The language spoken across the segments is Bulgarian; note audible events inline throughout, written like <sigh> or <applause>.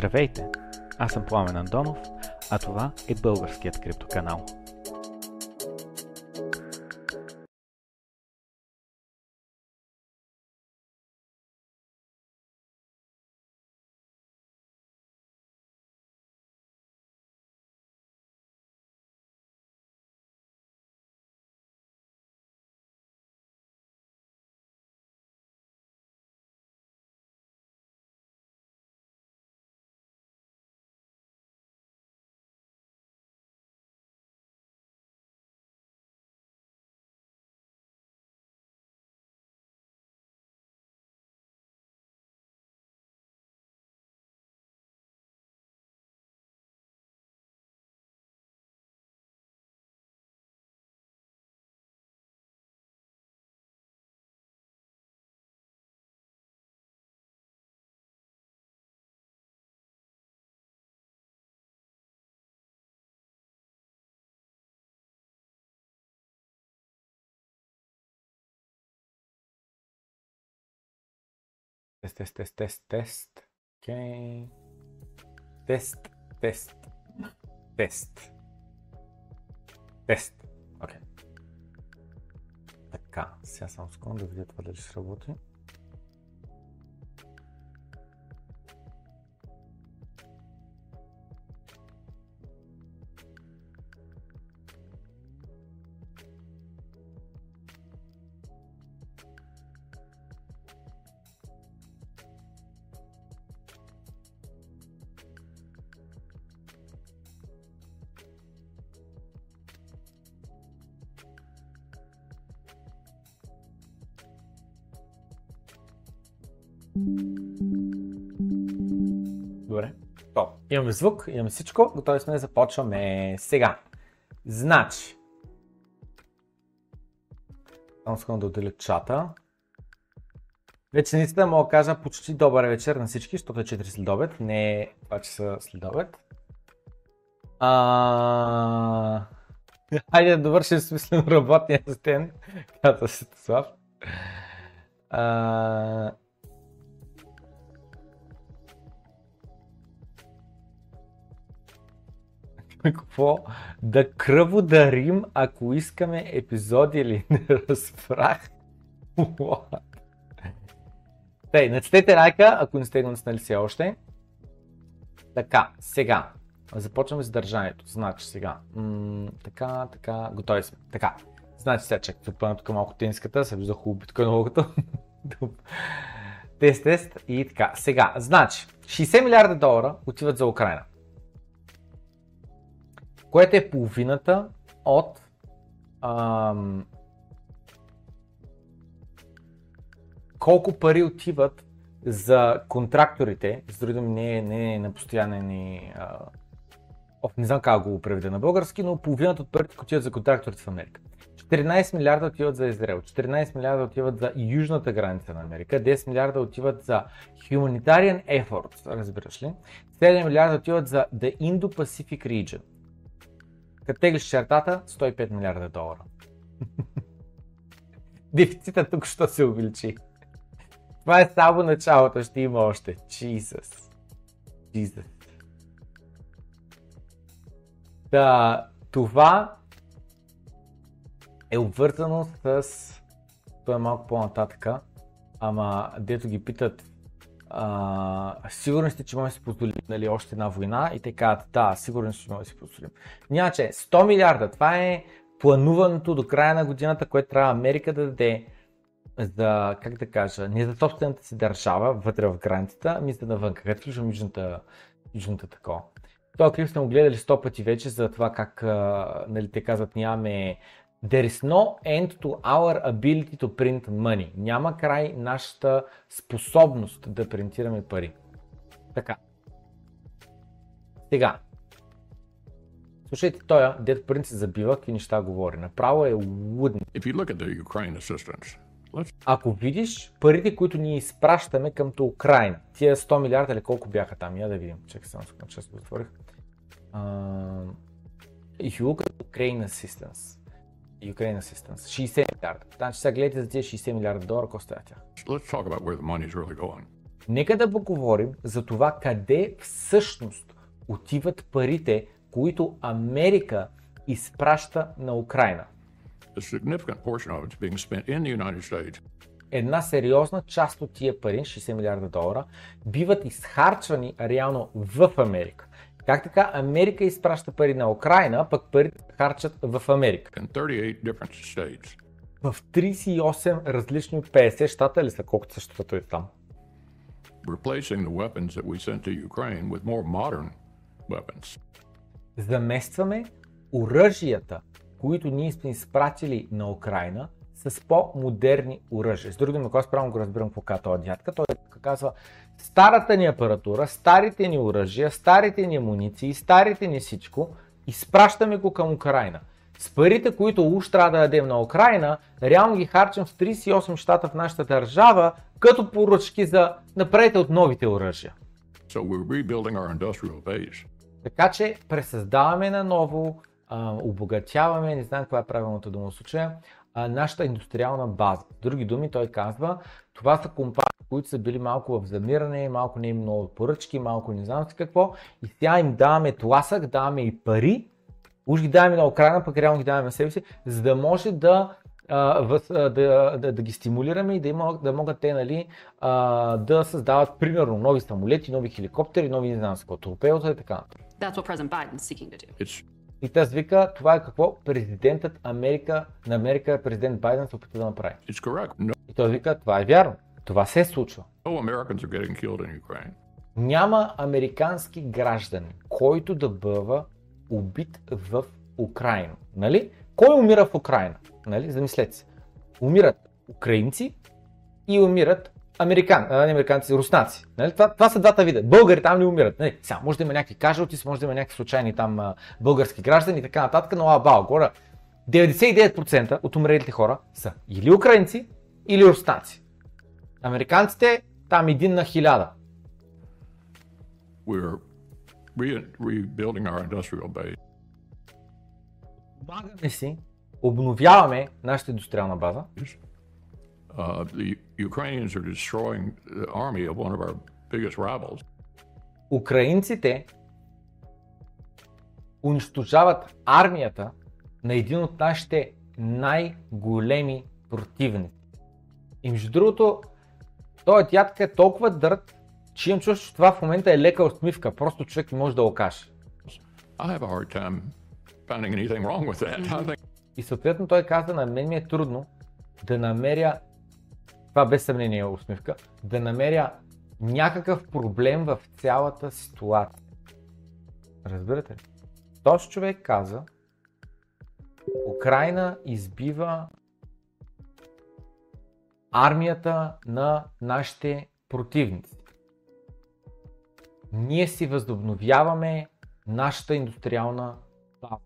Здравейте! Аз съм Пламен Андонов, а това е българският криптоканал. Тест, тест, тест, тест, тест. Окей. Тест, тест, тест. Тест. Окей. Така, сега само секунда да видя това дали ще работи. Имаме звук, имаме всичко. Готови сме да започваме сега. Значи. Само искам да отделя чата. Вече наистина мога да кажа почти добър вечер на всички, защото е 4 следобед, не е 2 часа следобед. А... <laughs> Хайде да довършим смислено работния ден, каза Светослав. А... Какво? Да кръводарим, ако искаме епизоди или не разбрах? Тей, нацетете лайка, ако не сте го наснали все още. Така, сега. Започваме с държанието. Значи сега. М- така, така, готови сме. Така. Значи сега чакай, запълня тук малко тениската, се вижда хубаво биткоиновото. тест, тест и така. Сега, значи, 60 милиарда долара отиват за Украина което е половината от ам, колко пари отиват за контракторите, с други не, не е на постоянен ни, не знам как го преведа на български, но половината от парите отиват за контракторите в Америка. 14 милиарда отиват за Израел, 14 милиарда отиват за южната граница на Америка, 10 милиарда отиват за Humanitarian Efforts, разбираш ли? 7 милиарда отиват за The Indo-Pacific Region. Като теглиш чертата, 105 милиарда долара. <laughs> Дефицита тук що се увеличи. Това е само началото, ще има още. Jesus. Jesus. Да, това е обвързано с... Това е малко по-нататъка. Ама, дето ги питат а, сте, че може да си позволим нали, още една война и те казват, да, сигурен сте, че може да си позволим. Няма че 100 милиарда, това е плануваното до края на годината, което трябва Америка да даде за, как да кажа, не за собствената си държава, вътре в границата, ами за навън, където включвам южната, южната такова. Това клип сме го гледали 100 пъти вече за това как нали, те казват нямаме There is no end to our ability to print money. Няма край нашата способност да принтираме пари. Така. Сега. Слушайте, той, дед принт се забива, какви неща говори. Направо е луден. If you look at the Ukraine assistance, let's Ако видиш парите, които ние изпращаме към Украина, тия 100 милиарда или колко бяха там, я да видим. Чакай само секунда, че го отворих. Uh, if you look at Ukraine assistance, Ukraine Assistance. 60 милиарда. Значи сега гледайте за тези 60 милиарда долара, какво става тях. let's talk about where the money's really going. Нека да поговорим за това къде всъщност отиват парите, които Америка изпраща на Украина. A significant portion of it's being spent in the United States Една сериозна част от тия пари, 60 милиарда долара, биват изхарчвани реално в Америка. Как така Америка изпраща пари на Украина, пък парите харчат в Америка? in 38 different states. В 38 различни 50 щата ли са, колкото щата е там? replacing the weapons that we sent to Ukraine with more modern weapons. заместваме оръжията, които ние сме изпратили на Украина с по-модерни оръжия. С други думи, когато правилно го разбирам какво казва този дядка, той казва старата ни апаратура, старите ни оръжия, старите ни амуниции, старите ни всичко, изпращаме го към Украина. С парите, които уж трябва да дадем на Украина, реално ги харчим в 38 щата в нашата държава, като поръчки за направете от новите оръжия. So. Така че пресъздаваме наново, обогатяваме, не знам каква е правилната дума в случая, нашата индустриална база. С други думи, той казва, това са компании, които са били малко в замиране, малко не им много поръчки, малко не знам си какво. И сега им даваме тласък, даваме и пари, уж ги даваме на Украина, пък реално ги даваме на себе си, за да може да а, въз- а, да, да, да ги стимулираме и да, има, да могат те нали, а, да създават примерно нови самолети, нови хеликоптери, нови не знам си какво, торпедота и така. нататък. That's what President Biden's seeking to do. It's И тази вика, това е какво президентът Америка, на Америка, президент Байден се опита да направи. it's correct. No, И той вика, това е вярно. Това се случва. killed in Ukraine. Няма американски гражданин, който да бъва убит в Украина. Нали? Кой умира в Украина? Нали? Замислете се. Умират украинци и умират американ, а, не американци, руснаци. Нали? Това, това са двата вида. Българи там не умират. Нали? Сега, може да има някакви кажалти, може да има някакви случайни там а, български граждани и така нататък, но абал, горе 99% от умрелите хора са или украинци, или руснаци. Американците там един на хиляда. Помагаме си, обновяваме нашата индустриална база, Uh, the Ukrainians are destroying the army of one of our biggest rivals. украинците унищожават армията на един от нашите най-големи противници. И между другото, този дядка е толкова дърт, че имам чувство, че това в момента е лека усмивка. Просто човек не може да го каже. Think И съответно той каза, на мен ми е трудно да намеря, това без съмнение е усмивка, да намеря някакъв проблем в цялата ситуация. Разбирате ли? Този човек каза, Украина избива армията на нашите противници. Ние си възобновяваме нашата индустриална база.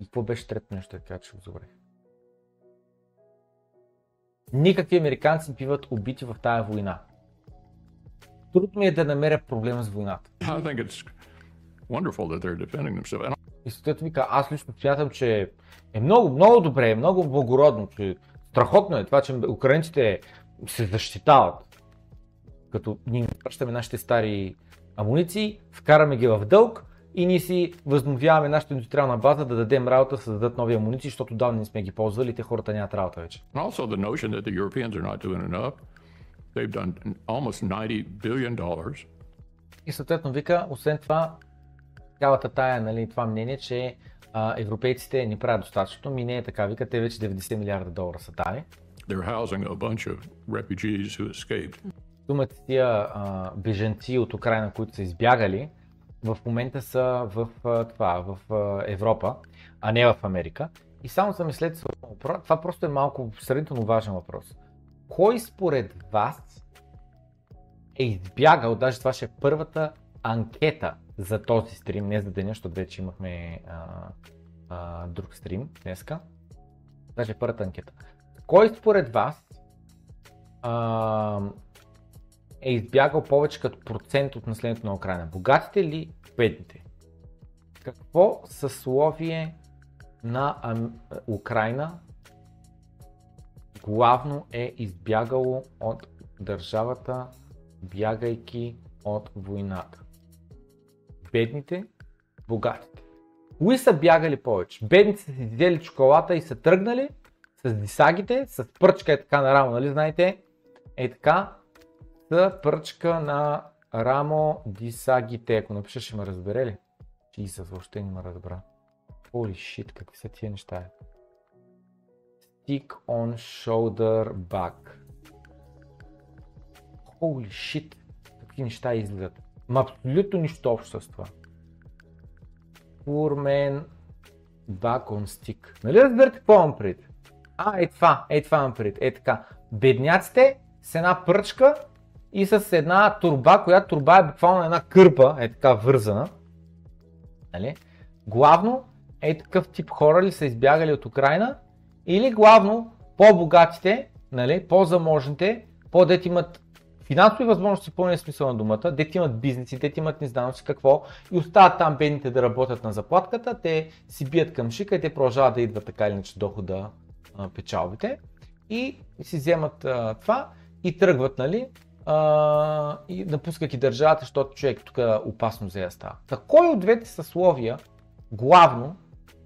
И какво беше трето нещо, така че забравих? Никакви американци не биват убити в тая война. Трудно ми е да намеря проблема с войната. I think it's wonderful that they're defending themselves. И съответно вика, аз лично смятам, че е много, много добре, много благородно, че страхотно е това, че украинците се защитават. Като ние пращаме нашите стари амуниции, вкараме ги в дълг и ние си възновяваме нашата индустриална база да дадем работа, да създадат нови амуниции, защото давно не сме ги ползвали и те хората нямат работа вече. also the notion that the Europeans are not doing enough. They've done almost 90 billion dollars. И съответно вика, освен това, цялата тая, нали, това мнение, че а, европейците ни правят достатъчно, ми не е така, вика, те вече 90 милиарда долара са дали. Думата тия а, бежанци от Украина, които са избягали, в момента са в а, това, в а, Европа, а не в Америка. И само замислете се, това просто е малко сравнително важен въпрос. Кой според вас е избягал, даже това ще е първата анкета за този стрим, не за деня, защото вече имахме а, а, друг стрим днеска. Даже е първата анкета. Кой според вас а, е избягал повече като процент от населението на Украина? Богатите или бедните? Какво съсловие на Ам... Украина главно е избягало от държавата, бягайки от войната? Бедните, богатите. Кои са бягали повече? Бедните са си взели чоколата и са тръгнали с дисагите, с пръчка е така на рамо, нали знаете? Е така, с пръчка на рамо дисагите. Ако напиша ще ме разбере ли? Jesus, въобще не ме разбра. Holy shit, какви са тия неща? е? Stick on shoulder back. Holy shit, какви неща излизат. Ма абсолютно нищо общо с това. Back on stick. Нали разбирате какво имам пред? А, е това, е това имам пред. Е така. Бедняците с една пръчка и с една турба, която турба е буквално една кърпа, е така вързана. Нали? Главно е такъв тип хора ли са избягали от Украина или главно по-богатите, нали, по-заможните, по-дет имат финансови възможности пълния смисъл на думата, дете имат бизнеси, дете имат не знам си какво и остават там бедните да работят на заплатката, те си бият към шика и те продължават да идват така или иначе дохода печалбите и си вземат а, това и тръгват, нали, а, и напускайки държавата, защото човек тук опасно зея става. Та кой от двете съсловия главно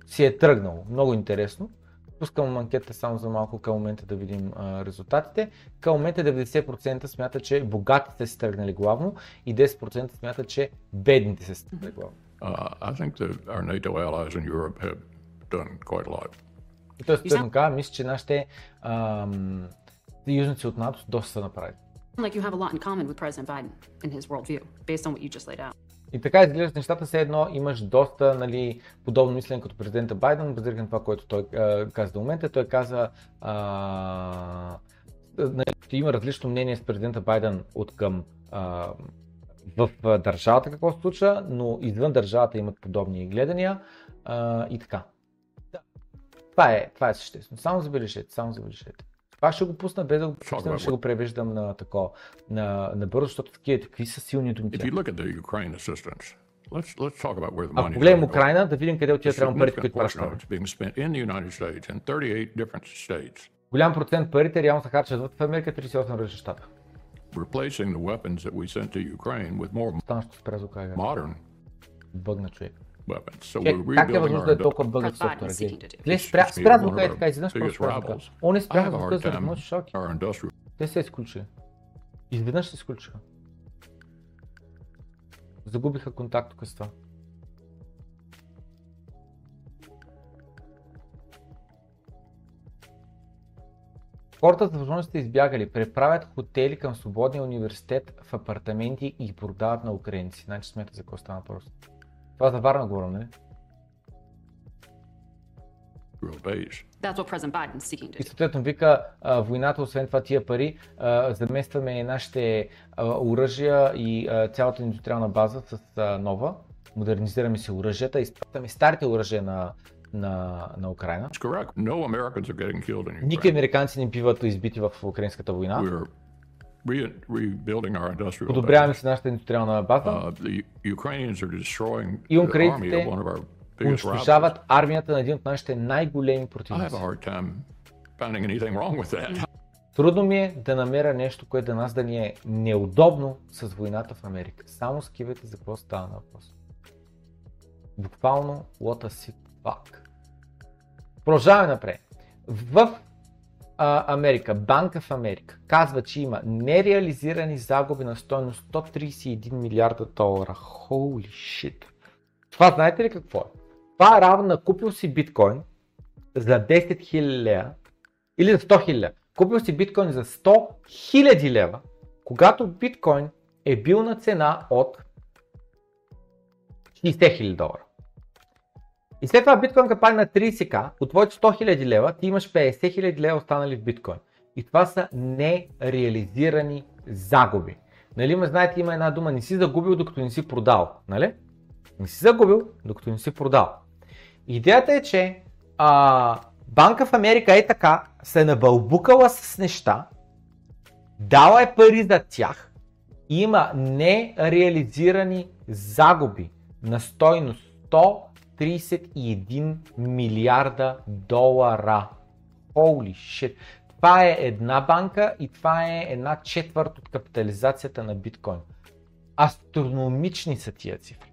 си е тръгнал? Много интересно. Пускам анкета само за малко към момента да видим а, резултатите. Към момента 90% смята, че богатите са тръгнали главно и 10% смята, че бедните са тръгнали главно. Uh, I think that our NATO allies in Europe have done quite a lot. И т.е. точно така, мисля, че нашите ам, съюзници от НАТО доста са направили. Like you have a lot in common with President Biden and his worldview, based on what you just laid out. И така изглеждат нещата, все едно имаш доста нали, подобно мислене като президента Байден, базирайки на това, което той а, каза до момента. Той каза, а, нали, има различно мнение с президента Байден от към в държавата какво се случва, но извън държавата имат подобни гледания а, и така. Да. Това е, това е съществено. Само забележете, само забележете. Това ще го пусна без да го пусна, ще го превеждам на тако, на, на бързо, защото такива, какви са силни думи. Ако погледнем Украина, да видим къде отиват реално парите, които пращаме. it's being spent in the United States in 38 different states, Голям процент парите реално се харчат в Америка, 38 различни щата. replacing the weapons that we sent to Ukraine with more modern бъгна човек. Е, как е възможно да е толкова софтуера? seeking Гледай. спря, спря звука е така, изведнъж просто biggest спря звука. rivals. О, не a звука, Те се изключиха. Изведнъж се изключиха. Загубиха контакт тук с това. Хората с възможност сте избягали, преправят хотели към свободния университет в апартаменти и ги продават на украинци. Значи смята за какво стана просто. Това за Варна говорим, нали? base. That's what President Biden is seeking to И съответно вика а, войната, освен това тия пари, а, заместваме нашите оръжия и а, цялата индустриална база с а, нова. Модернизираме си оръжията, изпращаме старите оръжия на, на, на Украина. No Americans are getting killed in Никакви американци не биват избити в украинската война. Подобряваме си нашата индустриална база. Uh, И украинците унищожават армията на един от нашите най-големи противници. Трудно ми е да намеря нещо, което да нас да ни е неудобно с войната в Америка. Само скивайте за какво става на въпрос. Буквално what a sick fuck. Продължаваме напред. В а, Америка, Банка в Америка казва, че има нереализирани загуби на стойност 131 милиарда долара. Holy shit. Това знаете ли какво е? Това е равно на купил си биткоин за 10 000 лева или за 100 000 лева. Купил си биткоин за 100 000 лева, когато биткоин е бил на цена от 60 000 долара. И след това биткоин падне на 30к, от твоите 100 000 лева, ти имаш 50 000 лева останали в биткоин. И това са нереализирани загуби. Нали, ме знаете, има една дума, не си загубил докато не си продал. Нали? Не си загубил докато не си продал. Идеята е, че а, Банка в Америка е така, се е набълбукала с неща, дала е пари за тях има нереализирани загуби на стойност 131 милиарда долара. Holy shit! Това е една банка и това е една четвърт от капитализацията на биткоин. Астрономични са тия цифри.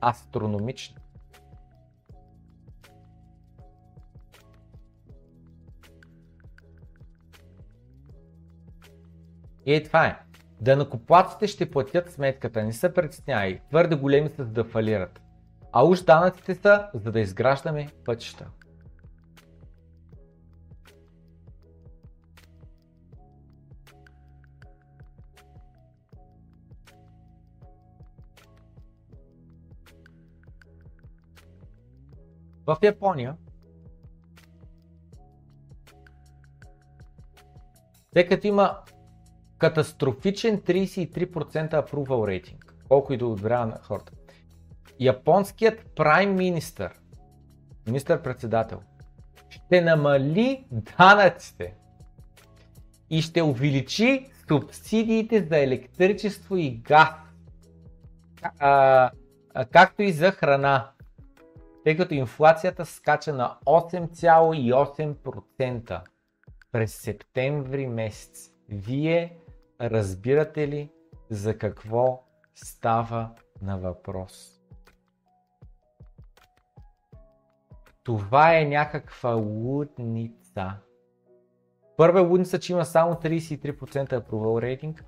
Астрономични. И е, това е. Данакоплаците ще платят сметката, не се притеснявай. Твърде големи са да фалират. А уж данъците са за да изграждаме пътища. В Япония, тъй като има катастрофичен 33% approval рейтинг, колко и да одобрява на хората. Японският прайм министър, министър-председател, ще намали данъците и ще увеличи субсидиите за електричество и газ, а, а, както и за храна, тъй като инфлацията скача на 8,8% през септември месец. Вие разбирате ли за какво става на въпрос? Това е някаква лудница. Първа е лудница, че има само 33% approval рейтинг.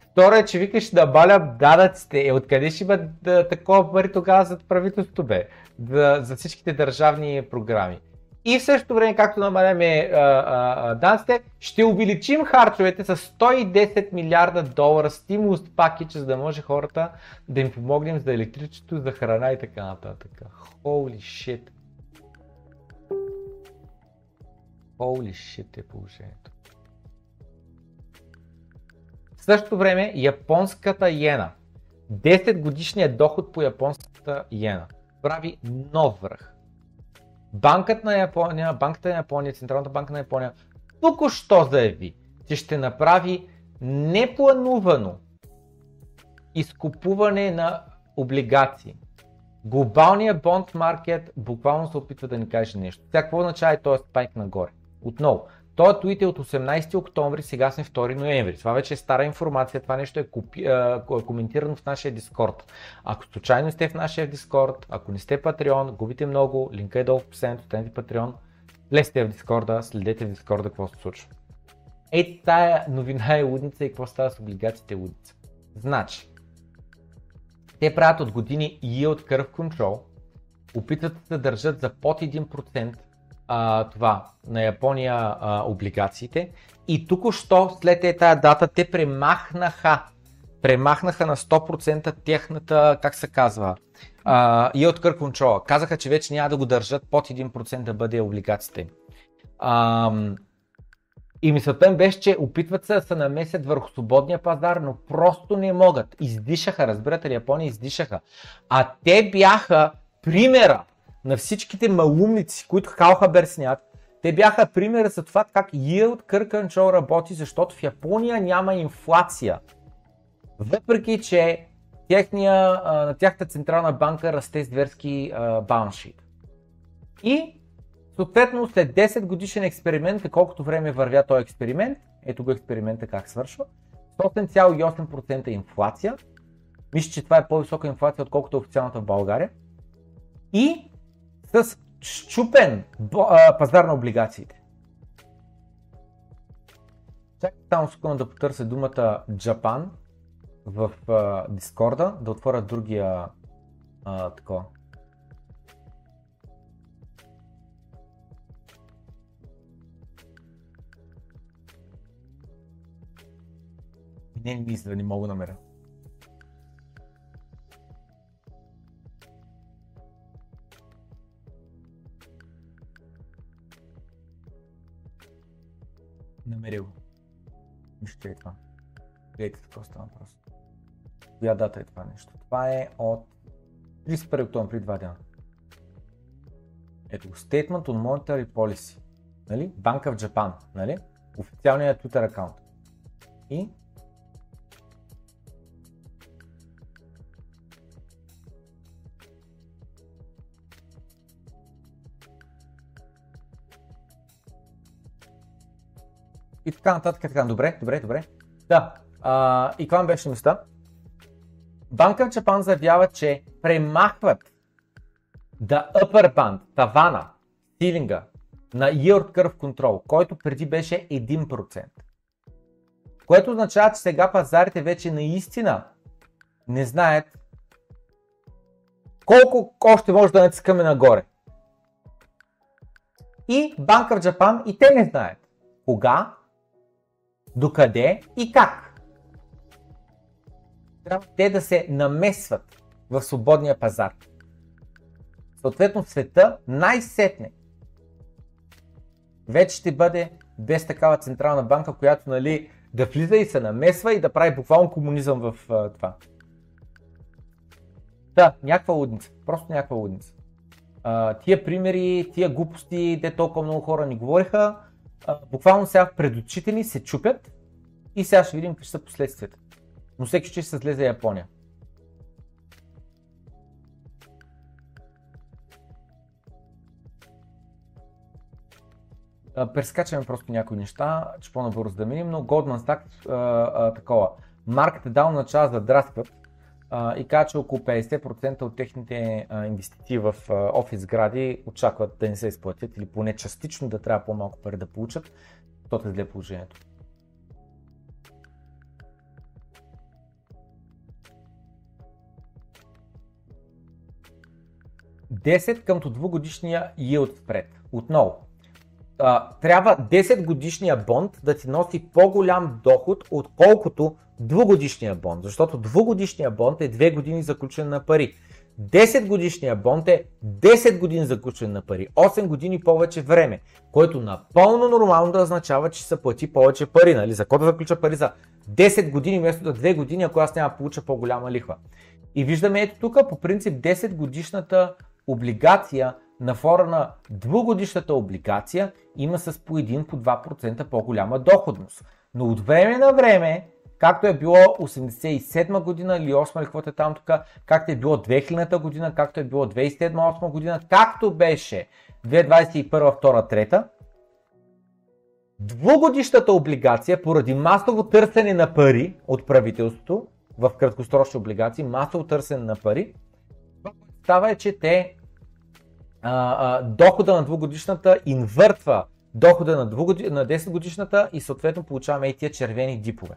Втора е, че викаш да баля данъците. Е, откъде ще има да, такова пари тогава за правителството, бе? Да, за всичките държавни програми. И в същото време, както намаляме данците, ще увеличим харчовете с 110 милиарда долара стимулус пакет, за да може хората да им помогнем за електричество, за храна и така нататък. Holy shit. Holy shit е положението. В същото време японската иена. 10 годишният доход по японската иена прави нов връх. Банката на Япония, банката на Япония, Централната банка на Япония току-що заяви, че ще направи непланувано изкупуване на облигации. Глобалният бонд маркет буквално се опитва да ни каже нещо. Сега какво означава този спайк нагоре? Отново, този твит е от 18 октомври, сега сме 2 ноември. Това вече е стара информация, това нещо е купи, а, коментирано в нашия Дискорд. Ако случайно сте в нашия Дискорд, ако не сте Патреон, губите много, линка е долу в описанието, станете Патреон, влезте в Дискорда, следете в Дискорда какво се случва. Ей, тая новина е лудница и какво става с облигациите лудница. Значи, те правят от години yield curve control, опитват да държат за под 1% а, това на Япония а, облигациите и тук-що след е тази дата те премахнаха премахнаха на 100% техната, как се казва, а, и от Control. Казаха, че вече няма да го държат под 1% да бъде облигациите. А, и мисълта им беше, че опитват се да се намесят върху свободния пазар, но просто не могат. Издишаха, разбирате ли, Япония издишаха. А те бяха примера на всичките малумници, които халха берснят, те бяха примера за това как Yield Curve Control работи, защото в Япония няма инфлация. Въпреки, че техния, на тяхната централна банка расте зверски балансшит. И съответно след 10 годишен експеримент, колкото време вървя този експеримент, ето го експеримента как свършва, 8,8% инфлация, мисля, че това е по-висока инфлация, отколкото официалната в България, и с щупен пазар на облигациите. Чакай само секунда да потърся думата Japan в Дискорда, да отворя другия а, такова. Не мисля, не мога да намеря. Намери го. Вижте е това. Гледайте какво става просто. Коя дата е това нещо? Това е от 31 октомври, два дена. Ето го. Statement on Monetary Policy. Нали? Банка в Japan. Нали? Официалният Twitter аккаунт. И и така нататък. Така. Добре, добре, добре. Да, а, и каква беше места? Банка в Japan заявява, че премахват the upper band, тавана, силинга на yield curve control, който преди беше 1%. Което означава, че сега пазарите вече наистина не знаят колко още може да натискаме нагоре. И Банка в Japan и те не знаят кога, докъде и как. Трябва те да се намесват в свободния пазар. Съответно света най-сетне вече ще бъде без такава централна банка, която нали, да влиза и се намесва и да прави буквално комунизъм в а, това. Да, някаква лудница. Просто някаква лудница. А, тия примери, тия глупости, де толкова много хора ни говориха, буквално сега пред очите ни се чупят и сега ще видим какви са последствията. Но всеки ще се слезе Япония. прескачаме просто някои неща, че по-набързо да минем, но Goldman Sachs а, а, такова. Маркът е дал начало да драскват и каза, че около 50% от техните инвестиции в офис сгради очакват да не се изплатят или поне частично да трябва по-малко пари да получат, защото е зле положението. Десет къмто двугодишния yield spread. Отново, а, трябва 10 годишния бонд да ти носи по-голям доход, отколкото двугодишния бонд. Защото двугодишния бонд е 2 години заключен на пари. 10 годишния бонд е 10 години заключен на пари, 8 години повече време, което напълно нормално да означава, че се плати повече пари. Нали? За кой да заключа пари за 10 години вместо да 2 години, ако аз няма получа по-голяма лихва. И виждаме ето тук, по принцип 10 годишната облигация на фора на двугодишната облигация има с по 1 по 2% по-голяма доходност. Но от време на време, както е било 87 година или 8 или каквото е там тук, както е било 2000 година, както е било 2007-2008 година, както беше 2021, 2, 3, двугодишната облигация поради масово търсене на пари от правителството в краткосрочни облигации, масово търсене на пари, става е, че те а, а, дохода на двугодишната инвъртва дохода на 10 годишната и съответно получаваме и тия червени дипове.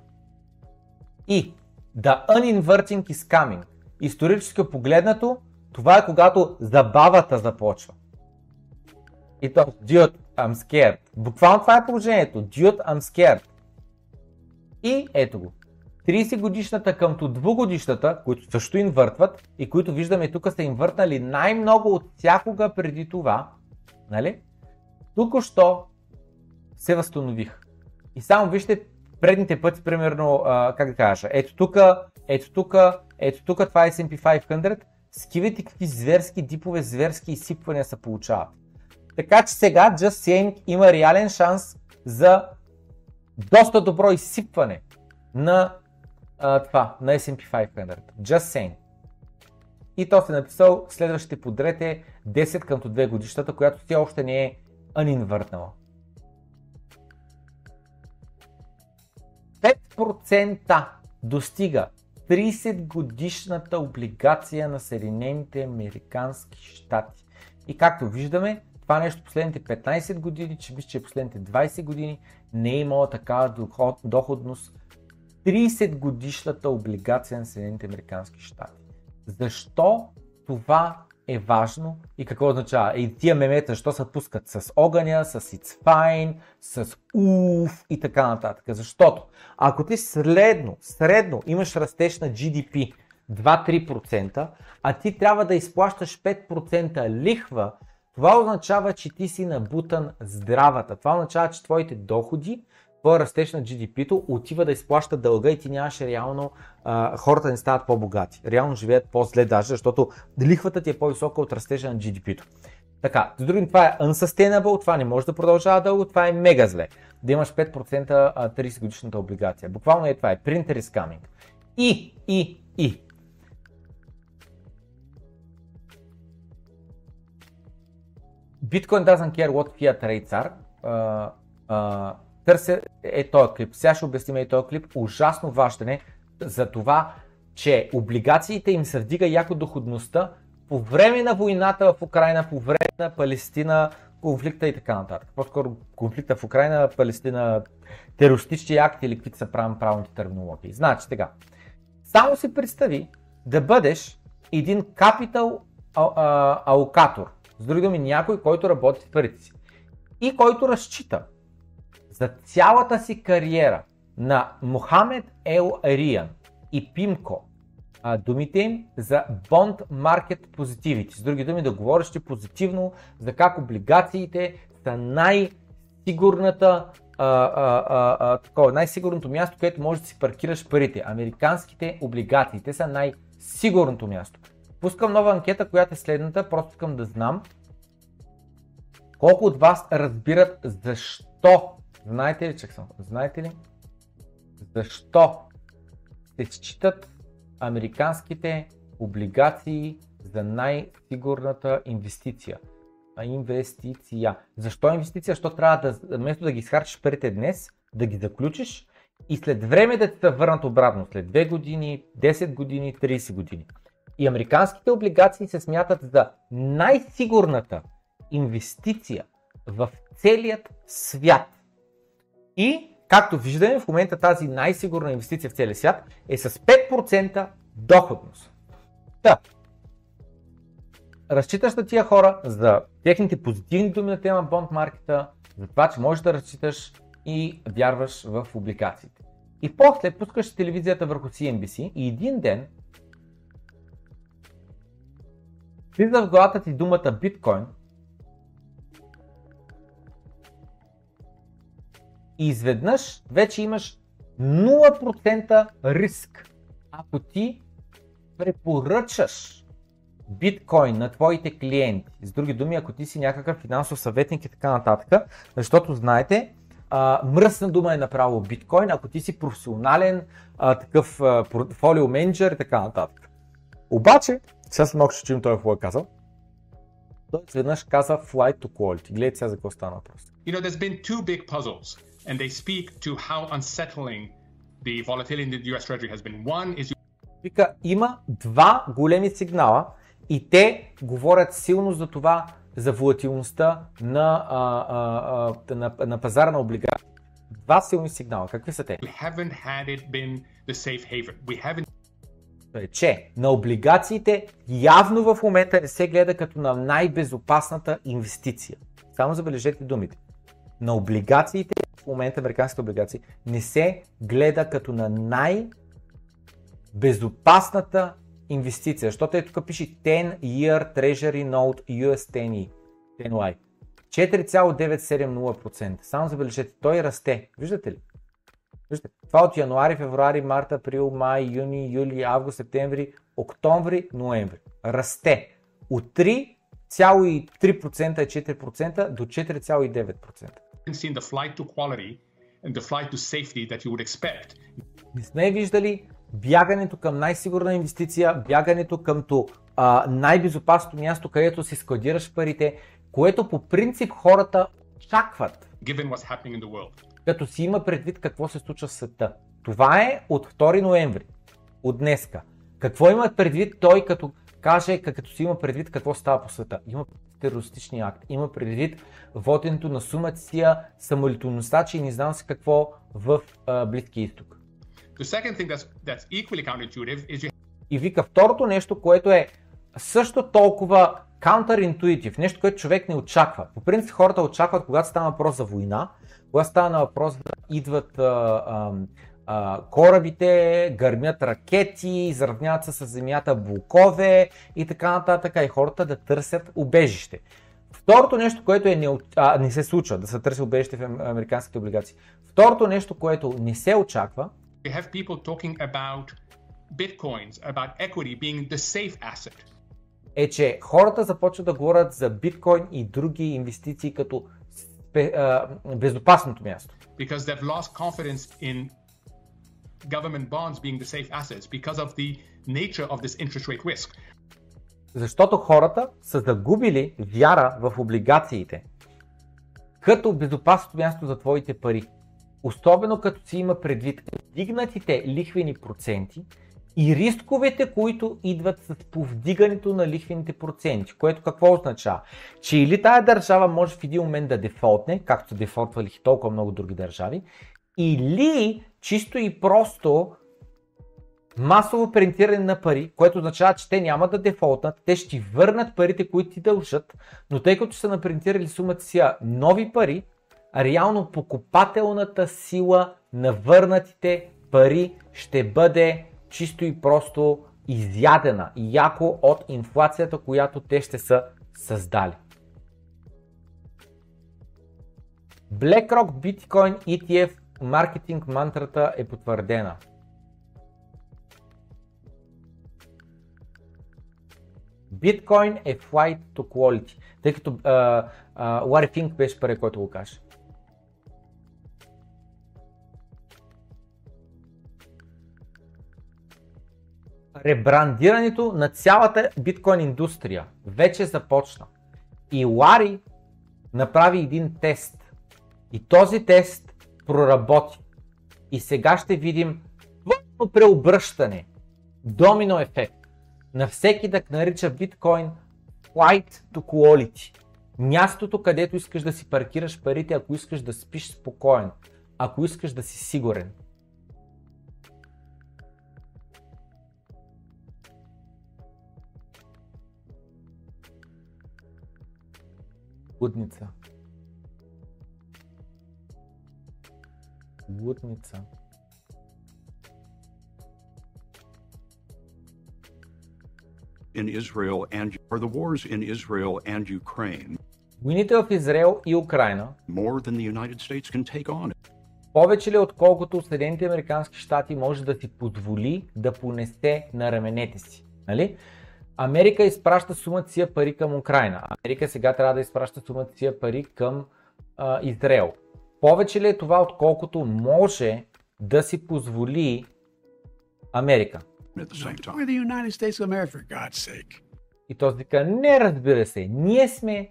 И the uninverting is coming. Исторически погледнато, това е когато забавата започва. И то, dude, I'm scared. Буквално това е положението. Dude, I'm scared. И ето го. 30 годишната къмто 2 годишната, които също инвъртват и които виждаме тук са инвъртнали най-много от всякога преди това, нали? Тук що се възстанових. И само вижте предните пъти, примерно, а, как да кажа, ето тук, ето тук, ето тук, това е S&P 500, скивайте какви зверски дипове, зверски изсипвания се получават. Така че сега Just Saying има реален шанс за доста добро изсипване на а, това, на S&P 500. Just saying. И то се написал следващите подред 10 към 2 годишната, която все още не е uninvъртнала. 5% достига 30 годишната облигация на Съединените Американски щати. И както виждаме, това нещо последните 15 години, че мисля, че последните 20 години не е имала такава доходност 30 годишната облигация на Съединените Американски щати. Защо това е важно и какво означава? И тия мемета, защо се пускат с огъня, с it's fine, с уф и така нататък. Защото ако ти средно, средно имаш растеж на GDP 2-3%, а ти трябва да изплащаш 5% лихва, това означава, че ти си набутан здравата. Това означава, че твоите доходи твой растеж на GDP-то отива да изплаща дълга и ти нямаш реално, а, хората не стават по-богати. Реално живеят по-зле даже, защото лихвата ти е по-висока от растежа на GDP-то. Така, с другим това е unsustainable, това не може да продължава дълго, това е мега зле. Да имаш 5% 30 годишната облигация. Буквално е това е printer is coming. И, и, и. Bitcoin doesn't care what fiat rates are. Uh, uh, търся е този клип. Сега ще обясним и този клип. Ужасно важен е за това, че облигациите им се вдига яко доходността по време на войната в Украина, по време на Палестина, конфликта и така нататък. По-скоро конфликта в Украина, Палестина, терористични акти или каквито са правим правилните терминологии. Значи така, само си представи да бъдеш един капитал алокатор, с други думи някой, който работи с парите си и който разчита за цялата си кариера на Мохамед Ел Риан и Пимко думите им за Bond Market Positivity. С други думи да говориш позитивно за как облигациите са най-сигурната а, а, а, а, такова, най-сигурното място, където можеш да си паркираш парите. Американските облигации, те са най-сигурното място. Пускам нова анкета, която е следната, просто искам да знам колко от вас разбират защо. Знаете ли, че съм? Знаете ли? Защо се считат американските облигации за най-сигурната инвестиция? Инвестиция. Защо инвестиция? Защо трябва да, вместо да ги изхарчиш парите днес, да ги заключиш и след време да ти се върнат обратно, след 2 години, 10 години, 30 години. И американските облигации се смятат за най-сигурната инвестиция в целият свят. И, както виждаме, в момента тази най-сигурна инвестиция в целия свят е с 5% доходност. Та, разчиташ на тия хора за техните позитивни думи на тема бонд маркета, за това, че можеш да разчиташ и вярваш в облигациите. И после пускаш телевизията върху CNBC и един ден влиза в главата ти думата биткоин и изведнъж вече имаш 0% риск, ако ти препоръчаш биткоин на твоите клиенти. С други думи, ако ти си някакъв финансов съветник и така нататък, защото знаете, мръсна дума е направо биткоин, ако ти си професионален а, такъв портфолио менеджер и така нататък. Обаче, сега съм малко ще чуем той какво е казал. Той изведнъж каза flight to quality. Гледайте сега за какво стана въпрос. You know, there's been two big puzzles, and they speak to how unsettling the volatility in the US Treasury has been. One is Вика, има два големи сигнала и те говорят силно за това, за волатилността на, а, а, а, на, на пазара на облигации. Два силни сигнала. Какви са те? we haven't had it been the safe haven. We haven't е, че на облигациите явно в момента не се гледа като на най-безопасната инвестиция. Само забележете думите. На облигациите, в момента американските облигации, не се гледа като на най-безопасната инвестиция, защото е тук пише 10 Year Treasury Note US 10 10Y. 4,970%. Само забележете, той расте. Виждате ли? Виждате, това от януари, февруари, март, април, май, юни, юли, август, септември, октомври, ноември. Расте от 3,3% и 4% до 4,9%. Seen the flight to quality and the flight to safety that you would expect. Не сме виждали бягането към най-сигурна инвестиция, бягането към а, най-безопасното място, където си складираш парите, което по принцип хората очакват, given what's happening in the world. като си има предвид какво се случва в света. Това е от 2 ноември, от днеска. Какво има предвид той, като каже, като си има предвид какво става по света? Има терористични акт, има предвид воденето на сумация, самолетоносачи и не знам си какво в а, Близкия изток. That's, that's И вика второто нещо, което е също толкова counterintuitive, нещо, което човек не очаква. По принцип хората очакват, когато става въпрос за война, когато става въпрос да идват а, а, а, корабите, гърмят ракети, изравняват се с земята блокове и така нататък, и хората да търсят убежище. Второто нещо, което е не, а, не се случва, да се търси убежище в ам- американските облигации. Второто нещо, което не се очаква, you have people talking about bitcoins, about equity being the safe asset. е, че хората започват да говорят за биткоин и други инвестиции като безопасното място. because they've lost confidence in government bonds being the safe assets because of the nature of this interest rate risk. Защото хората са загубили вяра в облигациите като безопасното място за твоите пари. особено като си има предвид дигнатите лихвени проценти и рисковете, които идват с повдигането на лихвените проценти, което какво означава? Че или тая държава може в един момент да дефолтне, както дефолтвали и толкова много други държави, или чисто и просто масово принтиране на пари, което означава, че те няма да дефолтнат, те ще върнат парите, които ти дължат, но тъй като са напринтирали сумата си нови пари, реално покупателната сила на върнатите пари ще бъде чисто и просто изядена яко от инфлацията, която те ще са създали. BlackRock Bitcoin ETF маркетинг мантрата е потвърдена. Биткоин е flight to quality, тъй като Лари Финк беше първи, който го каже. Ребрандирането на цялата биткоин индустрия вече започна. И Лари направи един тест. И този тест проработи. И сега ще видим пълно преобръщане, домино ефект на всеки да нарича биткоин flight to quality. Мястото, където искаш да си паркираш парите, ако искаш да спиш спокоен, ако искаш да си сигурен. Лудница. Лудница. in Israel and are the wars in Israel and Ukraine Войните в Израел и Украина more than the United States can take on. повече ли отколкото Съединените Американски щати може да си позволи да понесе на раменете си. Нали? Америка изпраща сумата си пари към Украина. Америка сега трябва да изпраща сумата си пари към а, Израел. Повече ли е това, отколкото може да си позволи Америка? И този вика, не разбира се, ние сме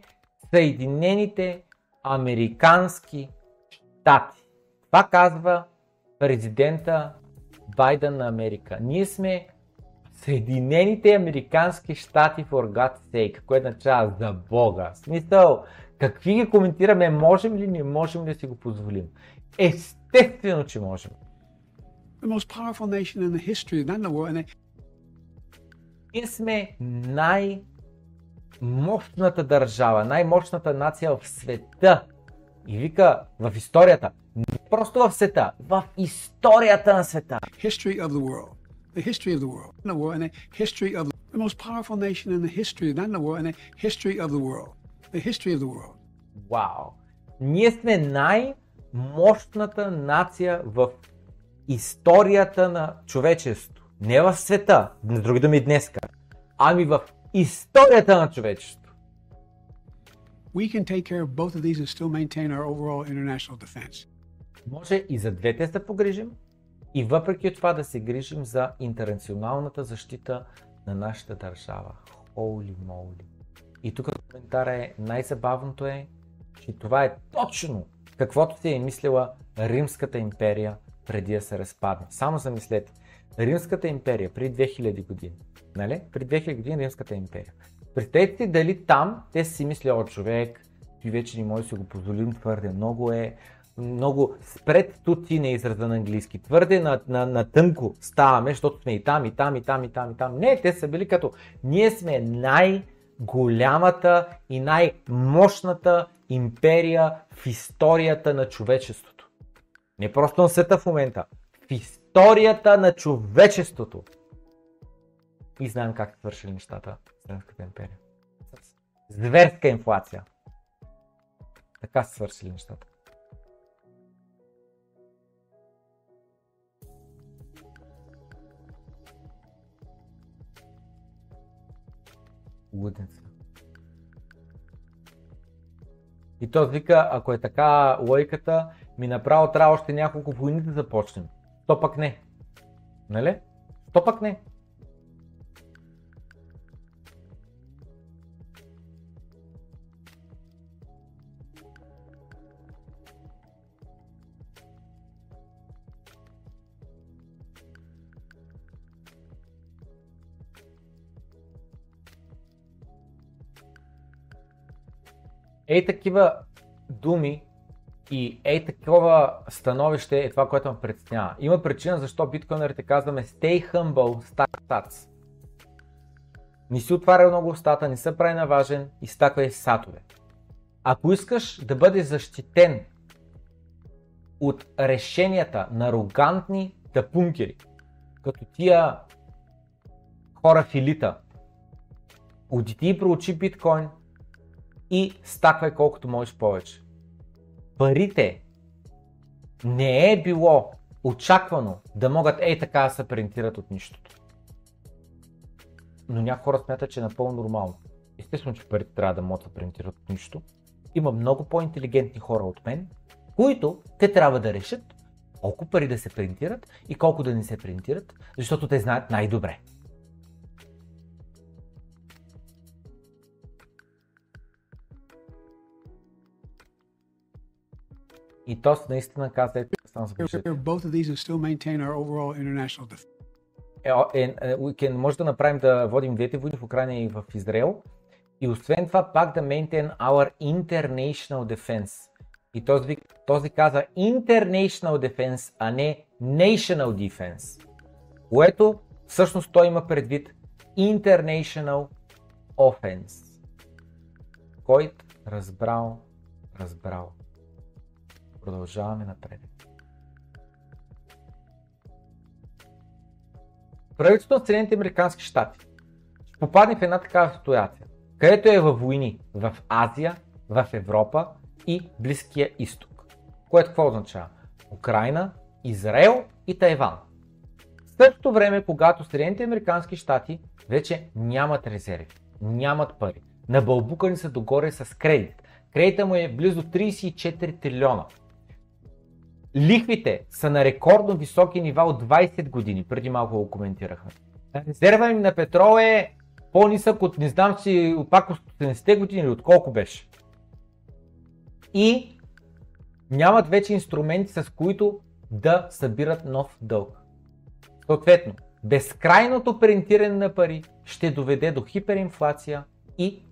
Съединените Американски щати. Това казва президента Байден на Америка. Ние сме Съединените Американски щати for God's sake, което означава за Бога. В смисъл, какви ги коментираме, можем ли, не можем ли да си го позволим? Естествено, че можем. The most powerful nation in the history, not the world. And Ние сме най-мощната държава, най-мощната нация в света. И вика в историята. Не просто в света, в историята на света. history of the world. The history of the world. The world, and the history of the most powerful nation in the history, not in the world, and the history of the world. The history of the world. Вау! Ние сме най-мощната нация в историята на човечеството. Не в света, на други думи днеска, ами в историята на човечеството. We can take care of both of these and still maintain our overall international defense. Може и за двете да погрижим и въпреки това да се грижим за интернационалната защита на нашата държава. Holy moly. И тук коментара е, най-забавното е, че това е точно каквото си е мислила Римската империя преди да се разпадне. Само замислете. Римската империя преди 2000 години. Нали? Преди 2000 години Римската империя. Представете дали там те си мисля, о човек, ти вече не може да си го позволим, твърде много е, много спред тути е израза на английски. Твърде на, на, на тънко ставаме, защото сме и там, и там, и там, и там, и там. Не, те са били като ние сме най-голямата и най-мощната империя в историята на човечеството. Не просто на света в момента, в историята на човечеството. И знаем как свършили нещата в Римската империя. Зверска инфлация. Така са свършили нещата. Лудница. И той вика, ако е така лойката, ми направо трябва още няколко войни да започнем. То пък не. Нали? То пък не. Ей такива думи и ей такова становище е това, което ме притеснява. Има причина защо биткоинерите казваме stay humble, stack. Не си отваря много устата, не се прави на важен и стаквай сатове. Ако искаш да бъдеш защитен от решенията на арогантни тъпункери, като тия хора в елита, и проучи биткоин и стаквай колкото можеш повече. Парите не е било очаквано да могат ей така да се принтират от нищото. Но някои хора смятат, че е напълно нормално. Естествено, че парите трябва да могат да принтират от нищо. Има много по-интелигентни хора от мен, които те трябва да решат колко пари да се принтират и колко да не се принтират, защото те знаят най-добре. И то наистина каза, ето, забележете. Both of these will still maintain our overall international defense. Е, е, е, can, може да направим да водим двете войни в Украина и в Израел. И освен това пак да maintain our international defense. И този, този каза international defense, а не national defense. Което всъщност той има предвид international offense. Който разбрал, разбрал. Продължаваме напред. Правителството на Съединените Американски щати ще попадне в една такава ситуация, където е във войни в Азия, в Европа и Близкия изток. Което какво означава? Украина, Израел и Тайван. В същото време, когато Съединените Американски щати вече нямат резерви, нямат пари, набълбукани са догоре с кредит. Кредита му е близо 34 трилиона. Лихвите са на рекордно високи нива от 20 години, преди малко го коментирахме. Резерва им на петрол е по-нисък от не знам си от пак от 70-те години или от колко беше. И нямат вече инструменти с които да събират нов дълг. Съответно, безкрайното принтиране на пари ще доведе до хиперинфлация и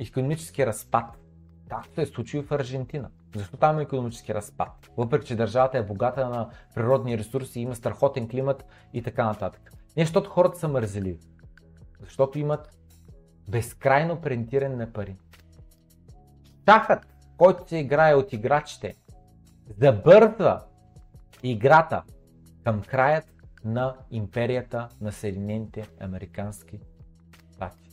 економически разпад, както е случило в Аржентина. Защо там има економически разпад? Въпреки, че държавата е богата на природни ресурси, има страхотен климат и така нататък. Не защото хората са мързеливи, защото имат безкрайно принтиране на пари. Шахът, който се играе от играчите, забързва играта към краят на империята на Съединените Американски щати.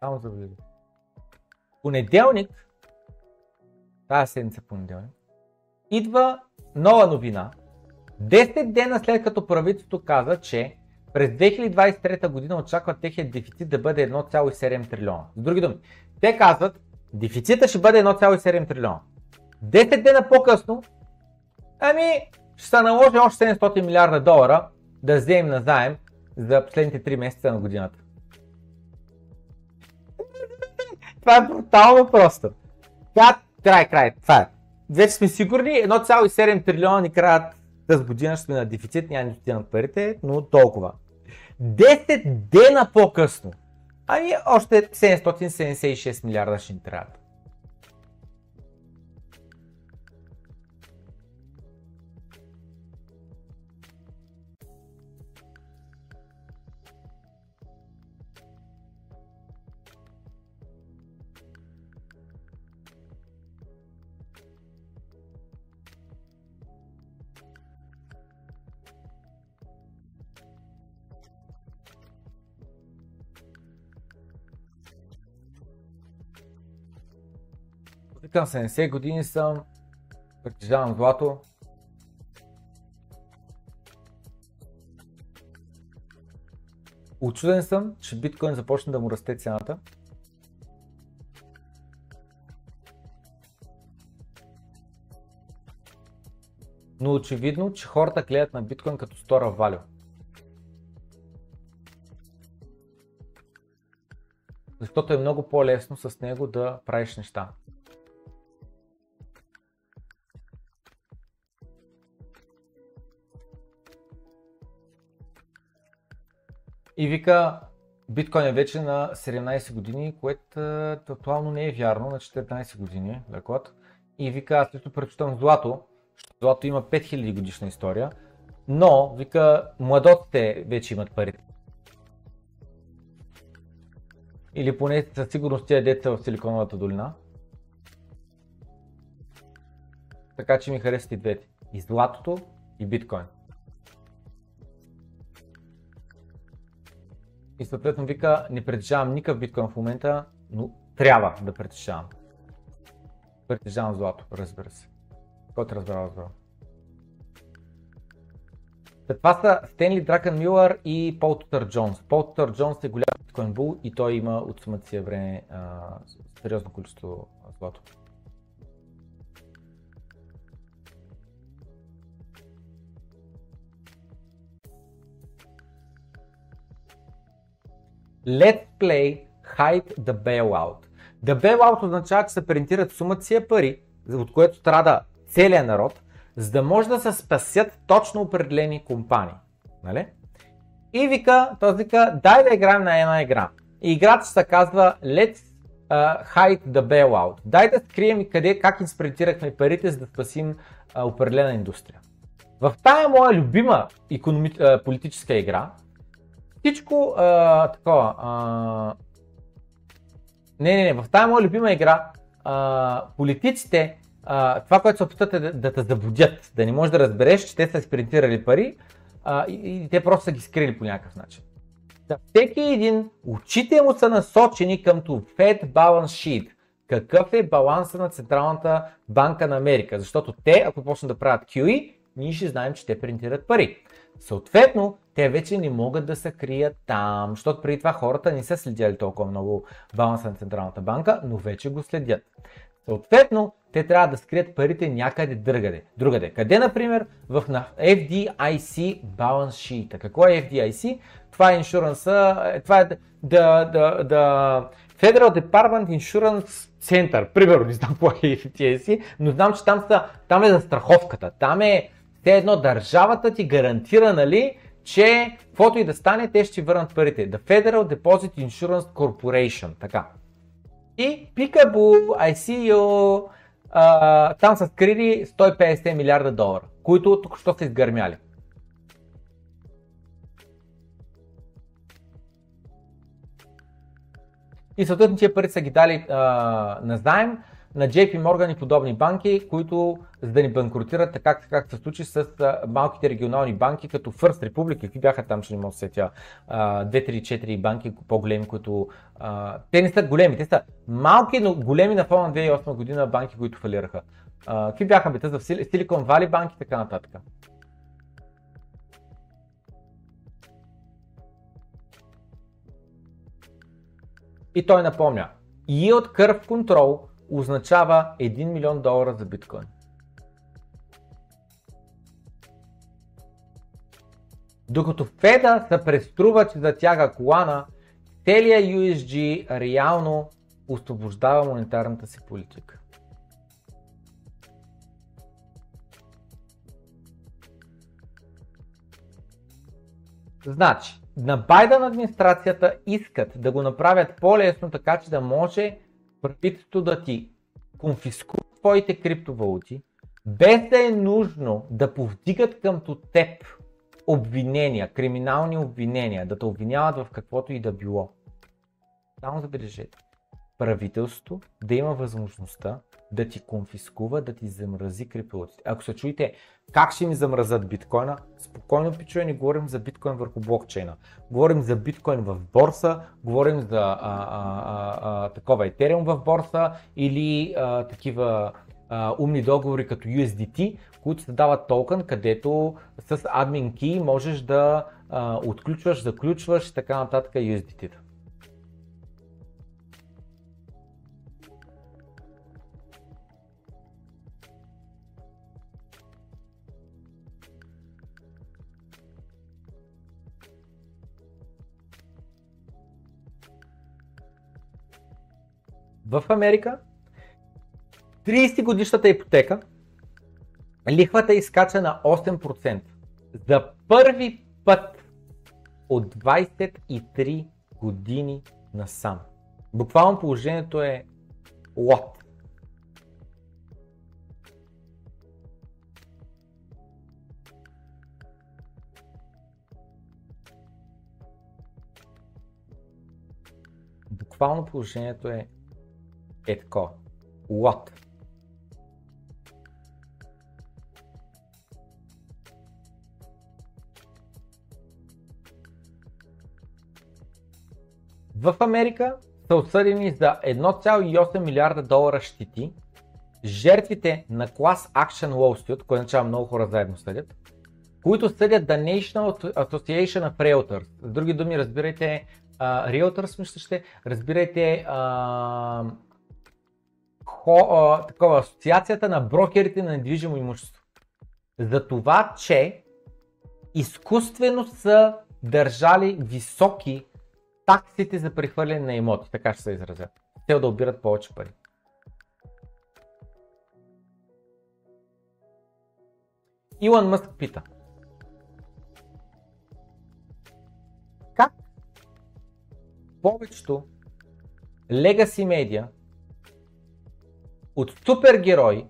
Само за да Понеделник, тази седмица понеделник, идва нова новина. 10 дена след като правителството каза, че през 2023 година очакват техният дефицит да бъде 1,7 трилиона. С други думи, те казват, дефицита ще бъде 1,7 трилиона. 10 дена по-късно, ами ще се наложи още 700 милиарда долара да вземем на заем за последните 3 месеца на годината. Това е брутално просто. Това край, край, това е. Вече сме сигурни, 1,7 трилиона ни краят тази година сме на дефицит, няма да стигнат парите, но толкова. 10 дена по-късно. Ами още 776 милиарда ще ни трябват. Викам 70 години съм, притежавам злато. Очуден съм, че биткоин започна да му расте цената. Но очевидно, че хората гледат на биткоин като стора валю. защото е много по-лесно с него да правиш неща. И вика, биткоин е вече на 17 години, което актуално не е вярно, на 14 години лекот. И вика, аз също предпочитам злато, защото злато има 5000 годишна история, но, вика, младотите вече имат парите. Или поне със сигурност тия деца в Силиконовата долина. Така че ми харесват и двете. И златото, и биткоин. И съответно вика, не притежавам никакъв биткоин в момента, но трябва да притежавам. Притежавам злато, разбира се. Който разбрал, разбрал. Това са Стенли Дракън Милър и Пол Тутър Джонс. Пол Тутър Джонс е голям биткоин бул и той има от самата си време а, сериозно количество злато. Let's play hide the bailout. The bailout означава, че се принтират сумата си пари, от което страда целият народ, за да може да се спасят точно определени компании. Нали? И вика, този вика, дай да играем на една игра. И играта се казва Let's uh, hide the bailout. Дай да скрием къде, как изпринтирахме парите, за да спасим uh, определена индустрия. В тая моя любима економи... политическа игра, всичко а, такова. А... Не, не, не, в тази моя любима игра а, политиците, а, това, което се опитват е да, да те заблудят, да не можеш да разбереш, че те са спринтирали пари а, и, и те просто са ги скрили по някакъв начин. Да, всеки един, очите му са насочени към Fed Balance Sheet. Какъв е баланса на Централната банка на Америка? Защото те, ако почнат да правят QE, ние ще знаем, че те принтират пари. Съответно, те вече не могат да се крият там, защото преди това хората не са следяли толкова много баланса на Централната банка, но вече го следят. Съответно, те трябва да скрият парите някъде другаде. другаде. Къде, например, в FDIC Balance Sheet. Какво е FDIC? Това е иншуранса, е, това е да, да, да, Federal Department Insurance Center, примерно, не знам какво е FDIC, но знам, че там, са, там е за страховката, там е те едно държавата ти гарантира, нали, че каквото и да стане, те ще върнат парите. The Federal Deposit Insurance Corporation. Така. И Peekaboo, I see you, а, там са скрили 150 милиарда долара, които тук що са изгърмяли. И съответно тия пари са ги дали а, на заем на JP Morgan и подобни банки, които за да ни банкротират, така как се случи с малките регионални банки, като First Republic, какви бяха там, че не мога да сетя, 2-3-4 банки по-големи, които те не са големи, те са малки, но големи на фона на 2008 година банки, които фалираха. Какви бяха бета за Silicon Valley банки и така нататък. И той напомня, Yield Curve Control означава 1 милион долара за биткоин. Докато Феда се преструва, че затяга колана, целият USG реално освобождава монетарната си политика. Значи, на Байден администрацията искат да го направят по-лесно, така че да може правителството да ти конфискува твоите криптовалути, без да е нужно да повдигат къмто теб обвинения, криминални обвинения, да те обвиняват в каквото и да било. Само забележете. Правителството да има възможността да ти конфискува, да ти замрази криптовалутите. Ако се чуете как ще ми замразят биткоина, спокойно пичове, не говорим за биткоин върху блокчейна. Говорим за биткоин в борса, говорим за а, а, а, а, такова етериум в борса или а, такива а, умни договори като USDT, които се дават токен, където с admin key можеш да а, отключваш, заключваш и така нататък USDT-та. В Америка 30 годишната ипотека лихвата изкача на 8%. За първи път от 23 години насам. Буквално положението е лот. Буквално положението е е такова. Лот. В Америка са осъдени за 1,8 милиарда долара щити. Жертвите на клас Action Lawsuit, което означава много хора заедно съдят, които съдят The National Association of Realtors. С други думи, разбирайте uh, Realtors, мисля, ще, разбирайте uh, хо, uh, такова, асоциацията на брокерите на недвижимо имущество. За това, че изкуствено са държали високи таксите за прехвърляне на имоти, така ще се изразят. Те да обират повече пари. Илон Мъск пита. Как повечето легаси медиа от супергерои,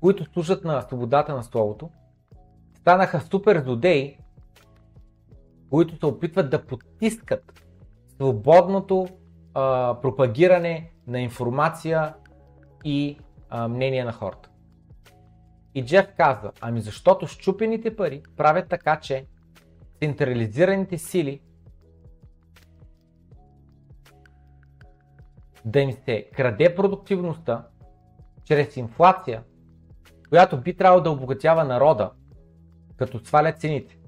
които служат на свободата на словото, станаха супер злодеи, които се опитват да потискат свободното а, пропагиране на информация и а, мнение на хората. И Джеф казва, ами защото щупените пари правят така, че централизираните сили да им се краде продуктивността чрез инфлация, която би трябвало да обогатява народа, като свалят цените.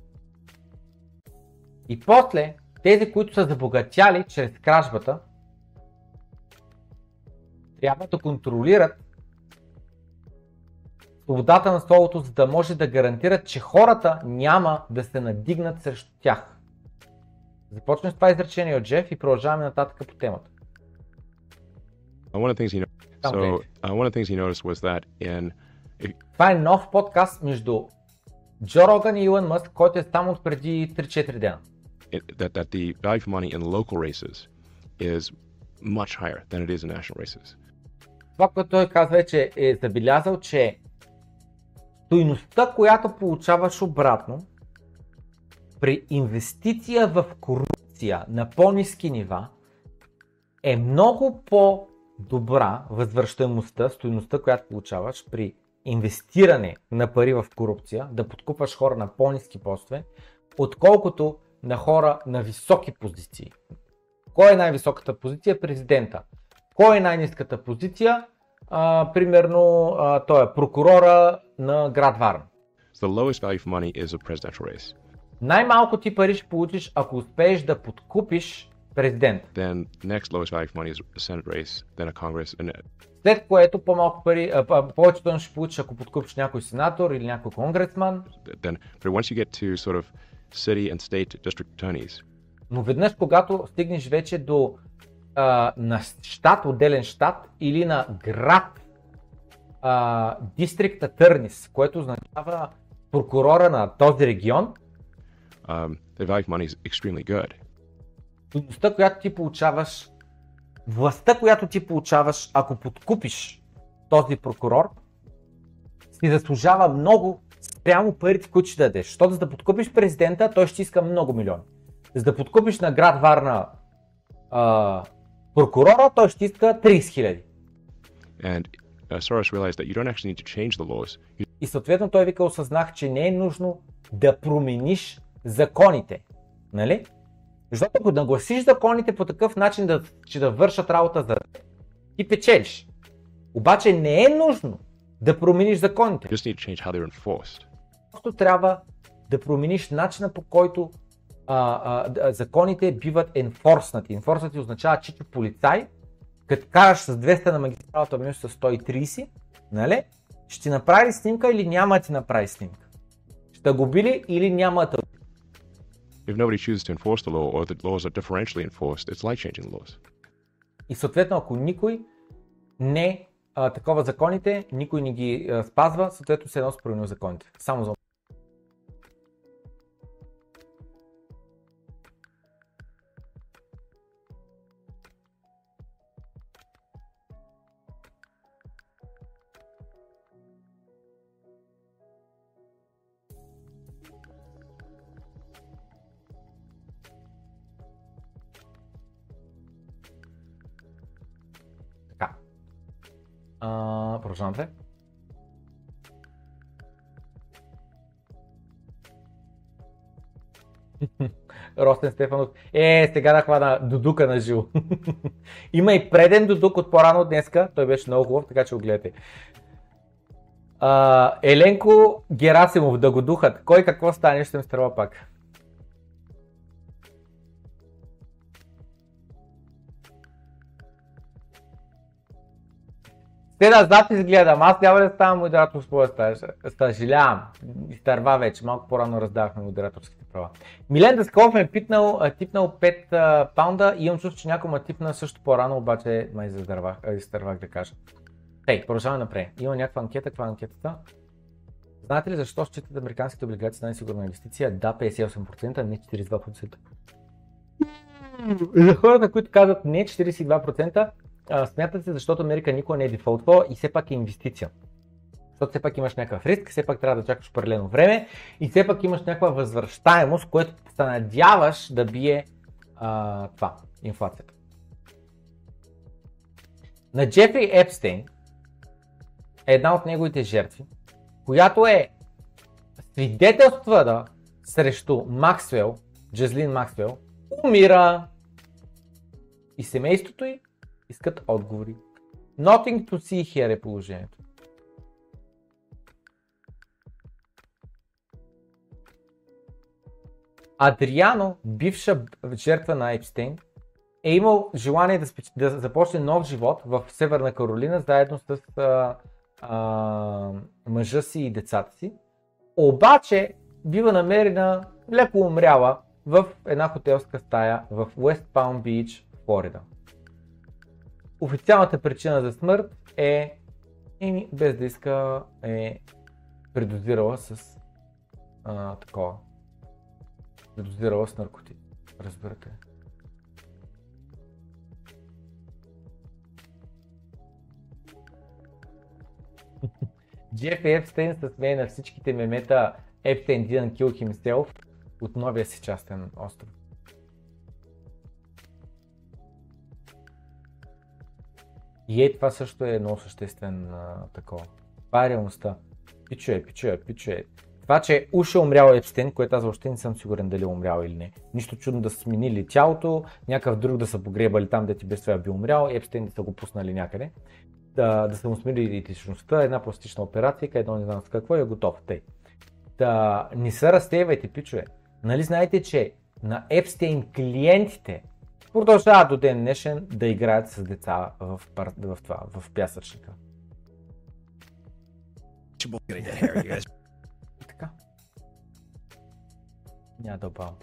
И после тези, които са забогатяли чрез кражбата, трябва да контролират свободата на словото, за да може да гарантират, че хората няма да се надигнат срещу тях. Започнем с това изречение от Джеф и продължаваме нататък по темата. Things he noticed, so uh, one of the things he noticed was that in Това е нов подкаст между Джо Роган и Илон Мъск, който е само от преди 3-4 дена. that, that the value for money in local races is much higher than it is in national races. Това, което той казва е, че е забелязал, че стойността, която получаваш обратно при инвестиция в корупция на по-низки нива е много по-добра възвръщаемостта, стойността, която получаваш при инвестиране на пари в корупция, да подкупаш хора на по-низки постове, отколкото на хора на високи позиции. Кой е най-високата позиция? Президента. Кой е най-низката позиция? А, примерно, а, той е прокурора на град Варна. Race. Най-малко ти пари ще получиш, ако успееш да подкупиш президент. Then next lowest value for money is a Senate race, then a Congress, and След което по-малко пари, а, повече той ще получиш, ако подкупиш някой сенатор или някой конгресман. then. But once you get to sort of city and state district attorneys, Но веднъж, когато стигнеш вече до а, на щат, отделен щат или на град, а, District Attorneys, което означава прокурора на този регион, um, the value for money is extremely good. Стойността, която ти получаваш, властта, която ти получаваш, ако подкупиш този прокурор, си заслужава много спрямо парите, които ще дадеш. Защото за да подкупиш президента, той ще иска много милиони. За да подкупиш на град Варна а, прокурора, той ще иска 30 хиляди. Uh, И съответно той вика осъзнах, че не е нужно да промениш законите. Нали? Защото ако нагласиш законите по такъв начин, да, че да вършат работа за ти печелиш. Обаче не е нужно да промениш законите. Просто трябва да промениш начина по който а, а, д- законите биват енфорснати. Енфорснати означава, че полицай, като караш с 200 на магистралата, вместо с 130, нали? ще ти направи снимка или няма да ти направи снимка. Ще го били или няма да If nobody chooses to enforce the law or the laws are differentially enforced, it's like changing laws. И съответно, ако никой не а, такова законите, никой не ги а, спазва, съответно се едно си променил законите. Само за А. <laughs> Ростен Стефанов. Е, сега да хвана Дудука на живо. <laughs> Има и преден Дудук от по-рано днеска. Той беше много хубав, така че го гледате. А, Еленко Герасимов да го духат. Кой какво стане, ще ме струва пак. Те да запис гледам, аз няма да ставам модератор твоя стаж. Съжалявам, изтърва вече, малко по-рано раздавахме модераторските права. Милен Даскалов ме е питнал, а, типнал 5 а, паунда и имам чувство, че някой ме типна също по-рано, обаче май задървах, а, изтървах да кажа. Тей, продължаваме напред. Има някаква анкета, каква е анкетата? Знаете ли защо считат американските облигации най-сигурна инвестиция? Да, 58%, не 42%. За хората, които казват не 42%, а, смятат се, защото Америка никога не е дефолтвала и все пак е инвестиция. Защото все пак имаш някакъв риск, все пак трябва да чакаш определено време и все пак имаш някаква възвръщаемост, което се надяваш да бие а, това, инфлацията. На Джефри Епстейн е една от неговите жертви, която е свидетелствана срещу Максвел, Джазлин Максвел, умира и семейството й искат отговори. Nothing to see here е положението. Адриано, бивша жертва на Епстейн, е имал желание да, спеч... да започне нов живот в Северна Каролина, заедно с а, а, мъжа си и децата си. Обаче бива намерена леко умряла в една хотелска стая в West Palm Beach, Флорида. Официалната причина за смърт е, еми, без да иска, е предозирала с а, такова. Предозирала с наркотици. Разбирате. Джеф Епстейн се смее на всичките мемета Epstein didn't kill himself от новия си частен остров. И е, това също е много съществен а, такова. Това е реалността. Пичуе, пичуе, пичуе. Това, че уж е умрял Епстен, което аз въобще не съм сигурен дали е умрял или не. Нищо чудно да са сменили тялото, някакъв друг да са погребали там, де ти без това би умрял, Епстен да са го пуснали някъде. Да, да са му сменили идентичността, една пластична операция, едно не знам с какво е готов. Тъй. Да, не се разтевайте, пичове. Нали знаете, че на Епстейн клиентите продължават до ден днешен да играят с деца в, пар... в това, в пясъчника. <laughs> така. Няма да обавам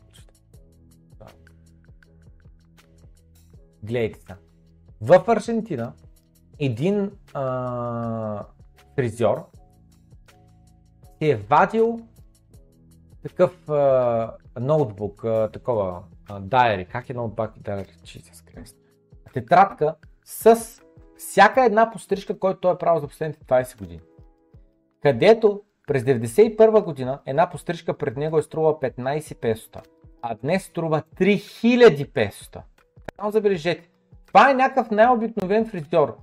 Гледайте сега. В Аржентина един а, фризьор си е вадил такъв а, ноутбук, а, такова дайери, как е ноутбук дайери, Jesus Christ. Тетрадка с всяка една пострижка, която той е правил за последните 20 години. Където през 1991 година една пострижка пред него е струва 15 песота, а днес струва 3000 песота. Само забележете, това е някакъв най-обикновен фризьор,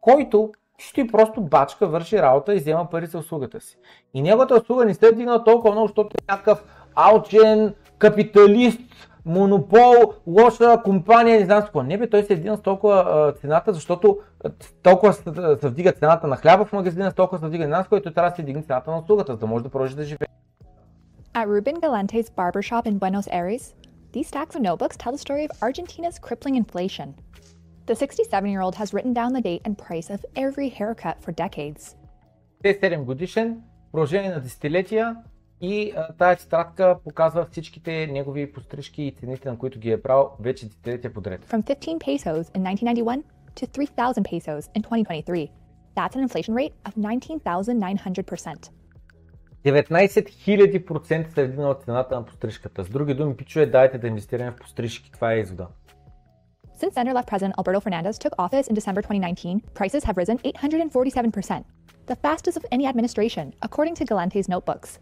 който чисто и просто бачка, върши работа и взема пари за услугата си. И неговата услуга не се е дигнала толкова много, защото е някакъв алчен, капиталист, монопол, лоша компания, не знам с какво. Не бе, той се е един с толкова а, цената, защото толкова се, вдига цената на хляба в магазина, с толкова се вдига нас, който трябва да се вдигне цената на услугата, за да може да продължи да живее. At Ruben Galante's barbershop in Buenos Aires, these stacks of notebooks tell the story of Argentina's crippling inflation. The 67 year old has written down the date and price of every haircut for decades. Те е 7 годишен, продължение на десетилетия и а, тази тетрадка показва всичките негови пострижки и цените, на които ги е правил вече десетилетия подред. From 15 pesos in 1991 to 3,000 pesos in 2023. That's an inflation rate of 19,900%. 19 000% се е вдигнала цената на пострижката. С други думи, пичове, дайте да инвестираме в пострижки. Това е извода. Since center left President Alberto Fernandez took office in December 2019, prices have risen 847%, the fastest of any administration, according to Galante's notebooks.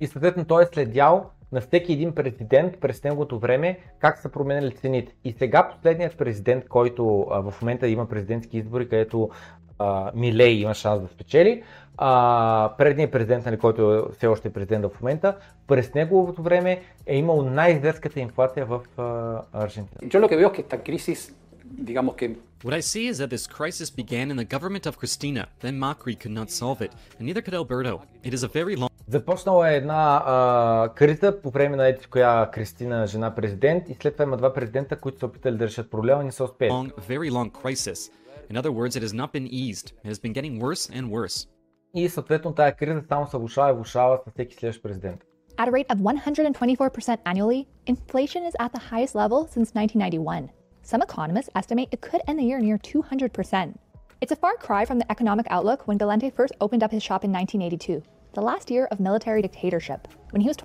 И съответно той е следял на всеки един президент през неговото време как са променяли цените. И сега последният президент, който а, в момента има президентски избори, където а, Милей има шанс да спечели, а, предният президент, нали, който е все още е президент в момента, през неговото време е имал най-зверската инфлация в а, Аржентина. Yo lo que veo es que esta crisis, digamos que What I see is that this crisis began in the government of Cristina, then Macri could not solve it, and neither could Alberto. It is a very long Започнала е една а, криза по време на ети коя Кристина, жена президент, и след това има два президента, които са опитали да решат проблема и не са успели. long, very long crisis. In other words, it has not been eased. It has been getting worse and worse. И съответно тая криза само се влушава и влушава с всеки следващ президент. At a rate of 124% annually, inflation is at the highest level since 1991. Some economists estimate it could end the year near 200%. It's a far cry from the economic outlook when Galante first opened up his shop in 1982, the last year of military dictatorship, when he was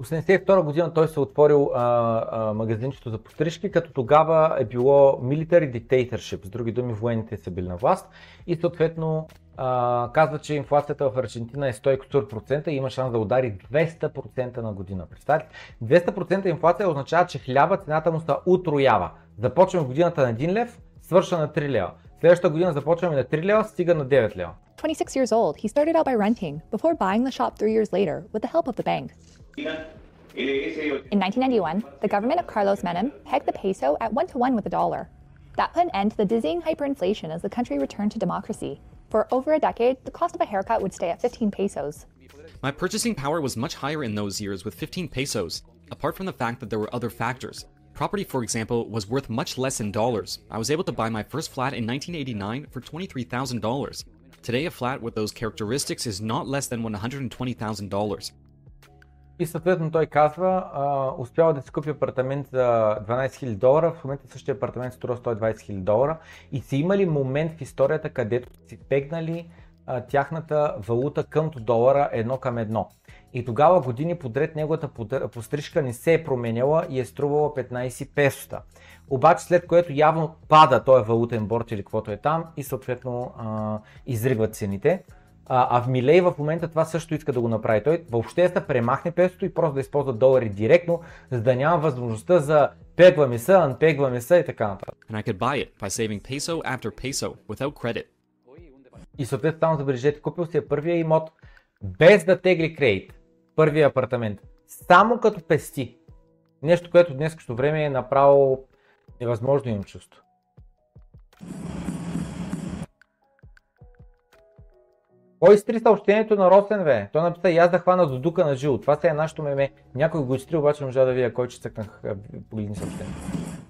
1982 година той се е отворил а, а, магазинчето за пострижки, като тогава е било military dictatorship, с други думи военните са били на власт и съответно а, казва, че инфлацията в Аржентина е 100% и има шанс да удари 200% на година. Представете, 200% инфлация означава, че хляба цената му се утроява. Започваме годината на 1 лев, свърша на 3 лева. Следващата година започваме на 3 лева, стига на 9 лева. 26 years old, he started out by renting before buying the shop three years later with the help of the bank. In 1991, the government of Carlos Menem pegged the peso at one to one with the dollar. That put an end to the dizzying hyperinflation as the country returned to democracy. For over a decade, the cost of a haircut would stay at 15 pesos. My purchasing power was much higher in those years with 15 pesos, apart from the fact that there were other factors. Property, for example, was worth much less in dollars. I was able to buy my first flat in 1989 for $23,000. Today, a flat with those characteristics is not less than $120,000. И съответно той казва, а, успява да си купи апартамент за 12 000 долара, в момента същия апартамент струва 120 000 долара и са имали момент в историята, където си пегнали а, тяхната валута към долара едно към едно. И тогава години подред неговата пострижка не се е променяла и е струвала 15 песота. Обаче след което явно пада този валутен борт или каквото е там и съответно а, изрива цените. А, а в Милей в момента това също иска да го направи. Той въобще да премахне песото и просто да използва долари директно, за да няма възможността за пегваме се, анпегваме се и така нататък. And I could buy it by saving peso after peso without credit. И съответно там забележете, купил си е първия имот без да тегли кредит. Първия апартамент. Само като пести. Нещо, което днес като време е направо невъзможно имам чувство. Кой изтри съобщението на Росен, бе? Той написа и аз да хвана до дука на живо. Това се е нашето меме. Някой го изтри, обаче можа да видя кой че цъкнах а, погледни съобщение.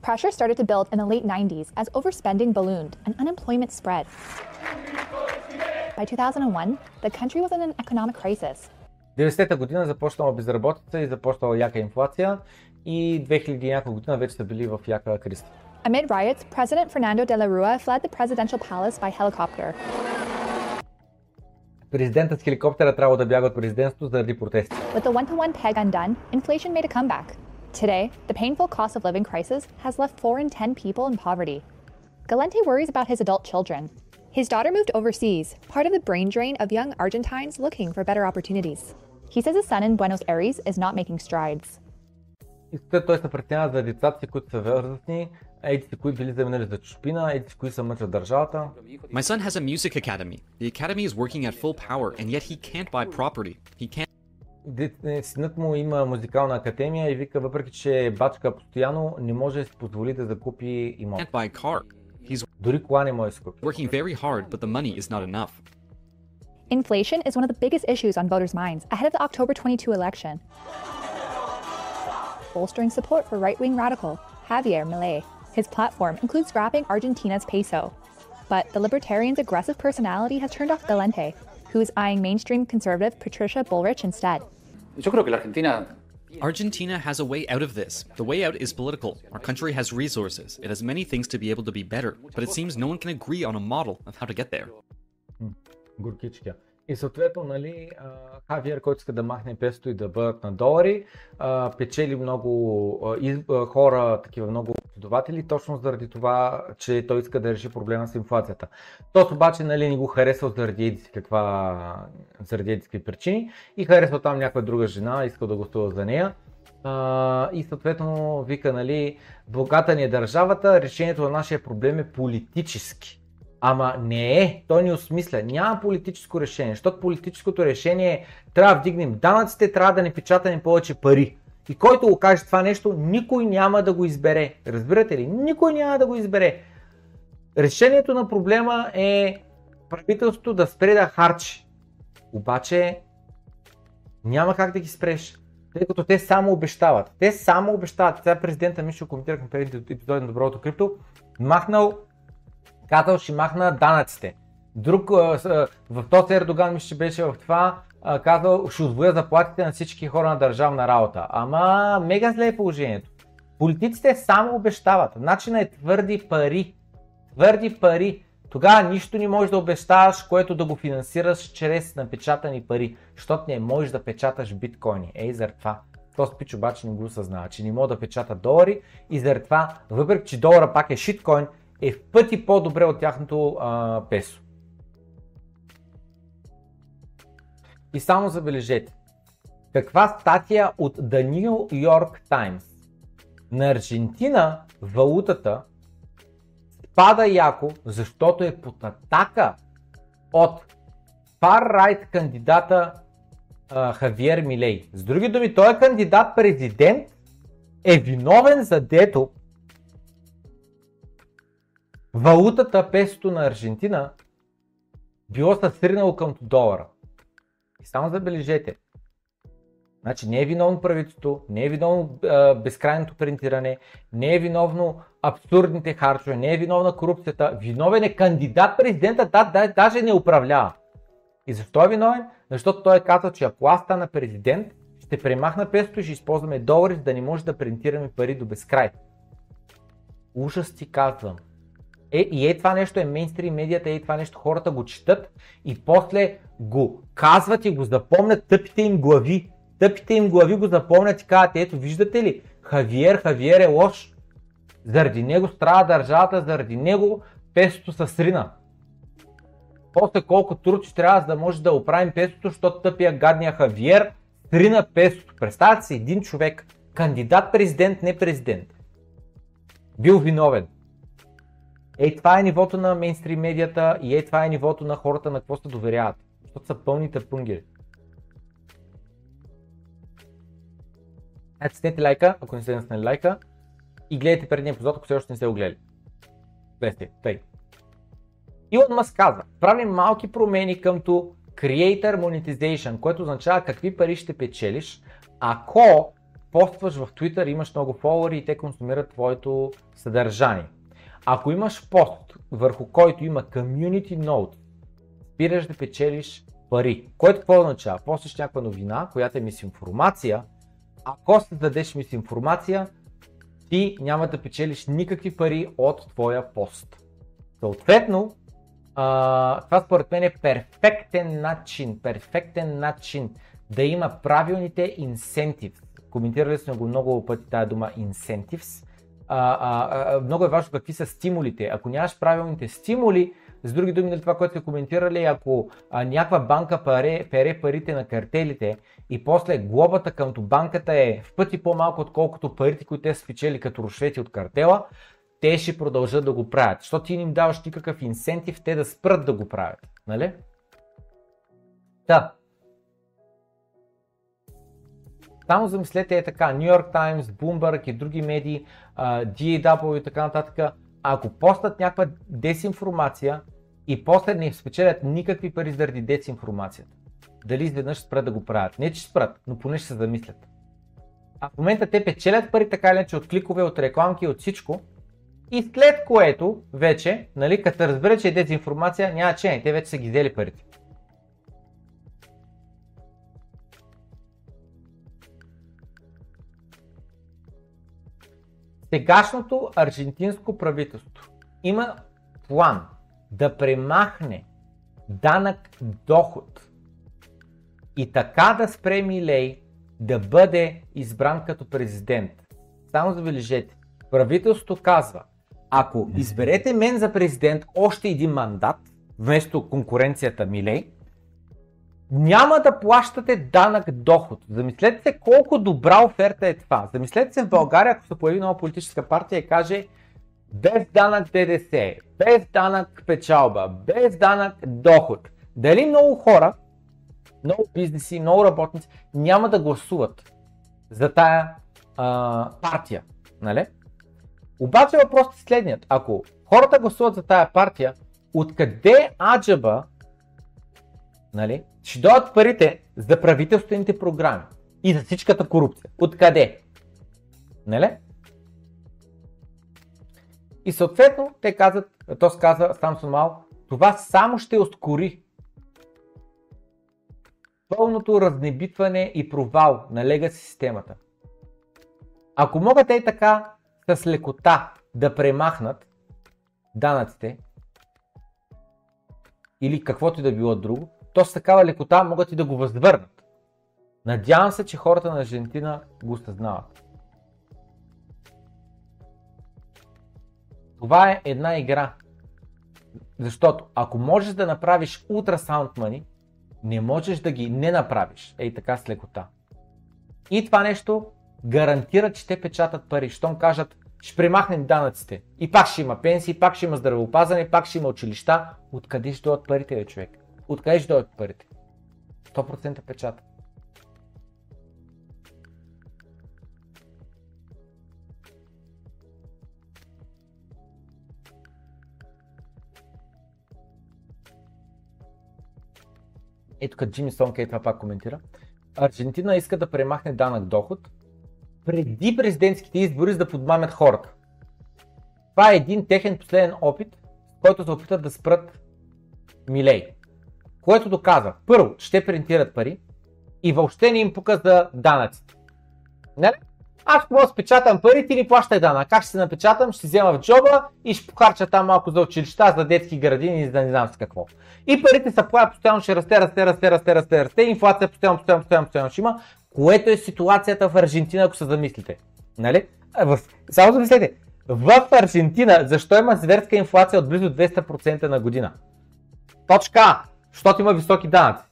Pressure started to build in the late 90s as overspending ballooned and unemployment spread. By 2001, the country was in an economic crisis. 90-та година започнала безработица и започнала яка инфлация и 2000 няколко година вече са били в яка криза. Amid riots, President Fernando de la Rua fled the presidential palace by helicopter. Президентът с хеликоптера трябва да бяга от президентството заради протести. With the one to one peg undone, inflation made a comeback. Today, the painful cost of living crisis has left 4 in 10 people in poverty. Galente worries about his adult children. His daughter moved overseas, part of the brain drain of young Argentines looking for better opportunities. He says his son in Buenos Aires is not making strides. И след той се притеснява за децата си, които са възрастни, еди си, кои били заминали за чужбина, еди си, кои са мъчат държавата. My son has a music academy. The academy is working at full power, and yet he can't buy property. He can't Де- е, Синът му има музикална академия и вика, въпреки че е бачка постоянно, не може да си позволи да закупи имот. buy a car. He's Дори кола не може да си купи. working very hard, but the money is not enough. Inflation is one of the biggest issues on voters' minds ahead of the October 22 election. Bolstering support for right wing radical Javier Milei. His platform includes scrapping Argentina's peso. But the libertarian's aggressive personality has turned off Galente, who is eyeing mainstream conservative Patricia Bullrich instead. yo creo que la Argentina Argentina has a way out of this. The way out is political. Our country has resources. It has many things to be able to be better, but it seems no one can agree on a model of how to get there. Mm. И съответно, нали, Хавиер, който иска да махне песото и да бъдат на долари, печели много хора, такива много последователи, точно заради това, че той иска да реши проблема с инфлацията. Тот обаче нали, не го харесва заради еди си каква, заради еди си какви причини и харесва там някаква друга жена, иска да гласува за нея. И съответно вика, нали, богата ни е държавата, решението на нашия проблем е политически. Ама не е, той ни осмисля. Няма политическо решение, защото политическото решение е трябва да вдигнем данъците, трябва да не печатаме повече пари. И който го каже това нещо, никой няма да го избере. Разбирате ли? Никой няма да го избере. Решението на проблема е правителството да спре да харчи. Обаче няма как да ги спреш, тъй като те само обещават. Те само обещават. Сега президента Мишо коментирахме преди епизоди на Доброто крипто, махнал казал ще махна данъците. Друг, в този Ердоган мисля, че беше в това, казал ще отвоя заплатите на всички хора на държавна работа. Ама мега зле е положението. Политиците само обещават. Начинът е твърди пари. Твърди пари. Тогава нищо не можеш да обещаваш, което да го финансираш чрез напечатани пари, защото не можеш да печаташ биткоини. Ей, заради това. То спич обаче не го осъзнава, че не мога да печата долари и заради това, въпреки че долара пак е шиткоин, е в пъти по-добре от тяхното а, песо. И само забележете, каква статия от The New York Times на Аржентина валутата спада яко, защото е под атака от far-right кандидата а, Хавиер Милей. С други думи, той е кандидат президент, е виновен за дето валутата песото на Аржентина било се сринало към долара. И само забележете, Значи не е виновно правителството, не е виновно а, безкрайното принтиране, не е виновно абсурдните харчове, не е виновна корупцията. Виновен е кандидат президента, да, да, даже не управлява. И защо е виновен? Защото той е казал, че ако аз стана президент, ще премахна песото и ще използваме долари, за да не може да принтираме пари до безкрай. Ужас ти казвам. Е, и е това нещо е мейнстрим медията, е това нещо хората го четат и после го казват и го запомнят тъпите им глави. Тъпите им глави го запомнят и казват, ето виждате ли, Хавиер, Хавиер е лош. Заради него страда държавата, заради него песото са срина. После колко труд ще трябва, за да може да оправим песото, защото тъпия гадния Хавиер срина песото. Представете си един човек, кандидат президент, не президент. Бил виновен. Ей, това е нивото на мейнстрим медията и ей, това е нивото на хората, на какво се доверяват. Защото са пълните пунгери. Ето снете лайка, ако не сте наснали лайка и гледайте предния епизод, ако все още не сте го гледали. Гледайте, тъй. Илон Мъск казва, правим малки промени къмто Creator Monetization, което означава какви пари ще печелиш, ако постваш в Twitter, имаш много фолуари и те консумират твоето съдържание. Ако имаш пост, върху който има Community Note, спираш да печелиш пари. Което какво означава? Постиш някаква новина, която е мисинформация. Ако създадеш мисинформация, ти няма да печелиш никакви пари от твоя пост. Съответно, а, това според мен е перфектен начин, перфектен начин да има правилните incentives. Коментирали сме го много пъти тази дума incentives а, а, а, много е важно какви са стимулите. Ако нямаш правилните стимули, с други думи, нали, това, което сте коментирали, ако а, някаква банка пере, пере парите на картелите и после глобата към банката е в пъти по-малко, отколкото парите, които те са спечели като рушвети от картела, те ще продължат да го правят. Защото ти им даваш никакъв инсентив те да спрат да го правят. Нали? Да. Само замислете е така, New York Times, Bloomberg и други медии, DAW и така нататък, ако постат някаква дезинформация и после не спечелят никакви пари заради дезинформацията, дали изведнъж спрат да го правят. Не, че спрат, но поне ще се замислят. А в момента те печелят пари така или иначе от кликове, от рекламки, от всичко. И след което вече, нали, като разберат, че е дезинформация, няма че те вече са ги взели парите. Сегашното аржентинско правителство има план да премахне данък доход и така да спре Милей да бъде избран като президент. Само забележете, правителството казва, ако изберете мен за президент още един мандат, вместо конкуренцията Милей, няма да плащате данък доход. Замислете се колко добра оферта е това. Замислете се в България, ако се появи нова политическа партия и каже без данък ДДС, без данък печалба, без данък доход. Дали много хора, много бизнеси, много работници няма да гласуват за тая а, партия. Нали? Обаче въпросът е следният. Ако хората гласуват за тая партия, откъде аджаба нали, ще дойдат парите за правителствените програми и за всичката корупция? Откъде? Нали? И съответно те казват, то се казва Самсон Мал, това само ще ускори пълното разнебитване и провал на легаси системата. Ако могат и така с лекота да премахнат данъците или каквото и да било друго, то с такава лекота могат и да го възвърнат. Надявам се, че хората на Аржентина го осъзнават. Това е една игра. Защото ако можеш да направиш Ultrasound Money, не можеш да ги не направиш. Ей така с лекота. И това нещо гарантира, че те печатат пари. Щом кажат, ще премахнем данъците. И пак ще има пенсии, пак ще има здравеопазване, пак ще има училища. Откъде ще дойдат парите, човек? Откъде ще дойдат парите? 100% печата. Ето като Джимми Сонкей това пак коментира. Аржентина иска да премахне данък доход преди президентските избори, за да подмамят хората. Това е един техен последен опит, който се опитат да спрат Милей. Което доказва, първо, ще принтират пари и въобще не им пука за данъците. Нали? Аз мога да спечатам пари, ти ни плащай данък. Как ще се напечатам? Ще взема в джоба и ще похарча там малко за училища, за детски градини и за не знам с какво. И парите са плая постоянно ще расте, расте, расте, расте, расте, расте, инфлация постоянно, постоянно, постоянно, постоянно ще има, което е ситуацията в Аржентина, ако се замислите. Нали? В... Само замислете, в Аржентина, защо има зверска инфлация от близо 200% на година? Точка защото има високи данъци.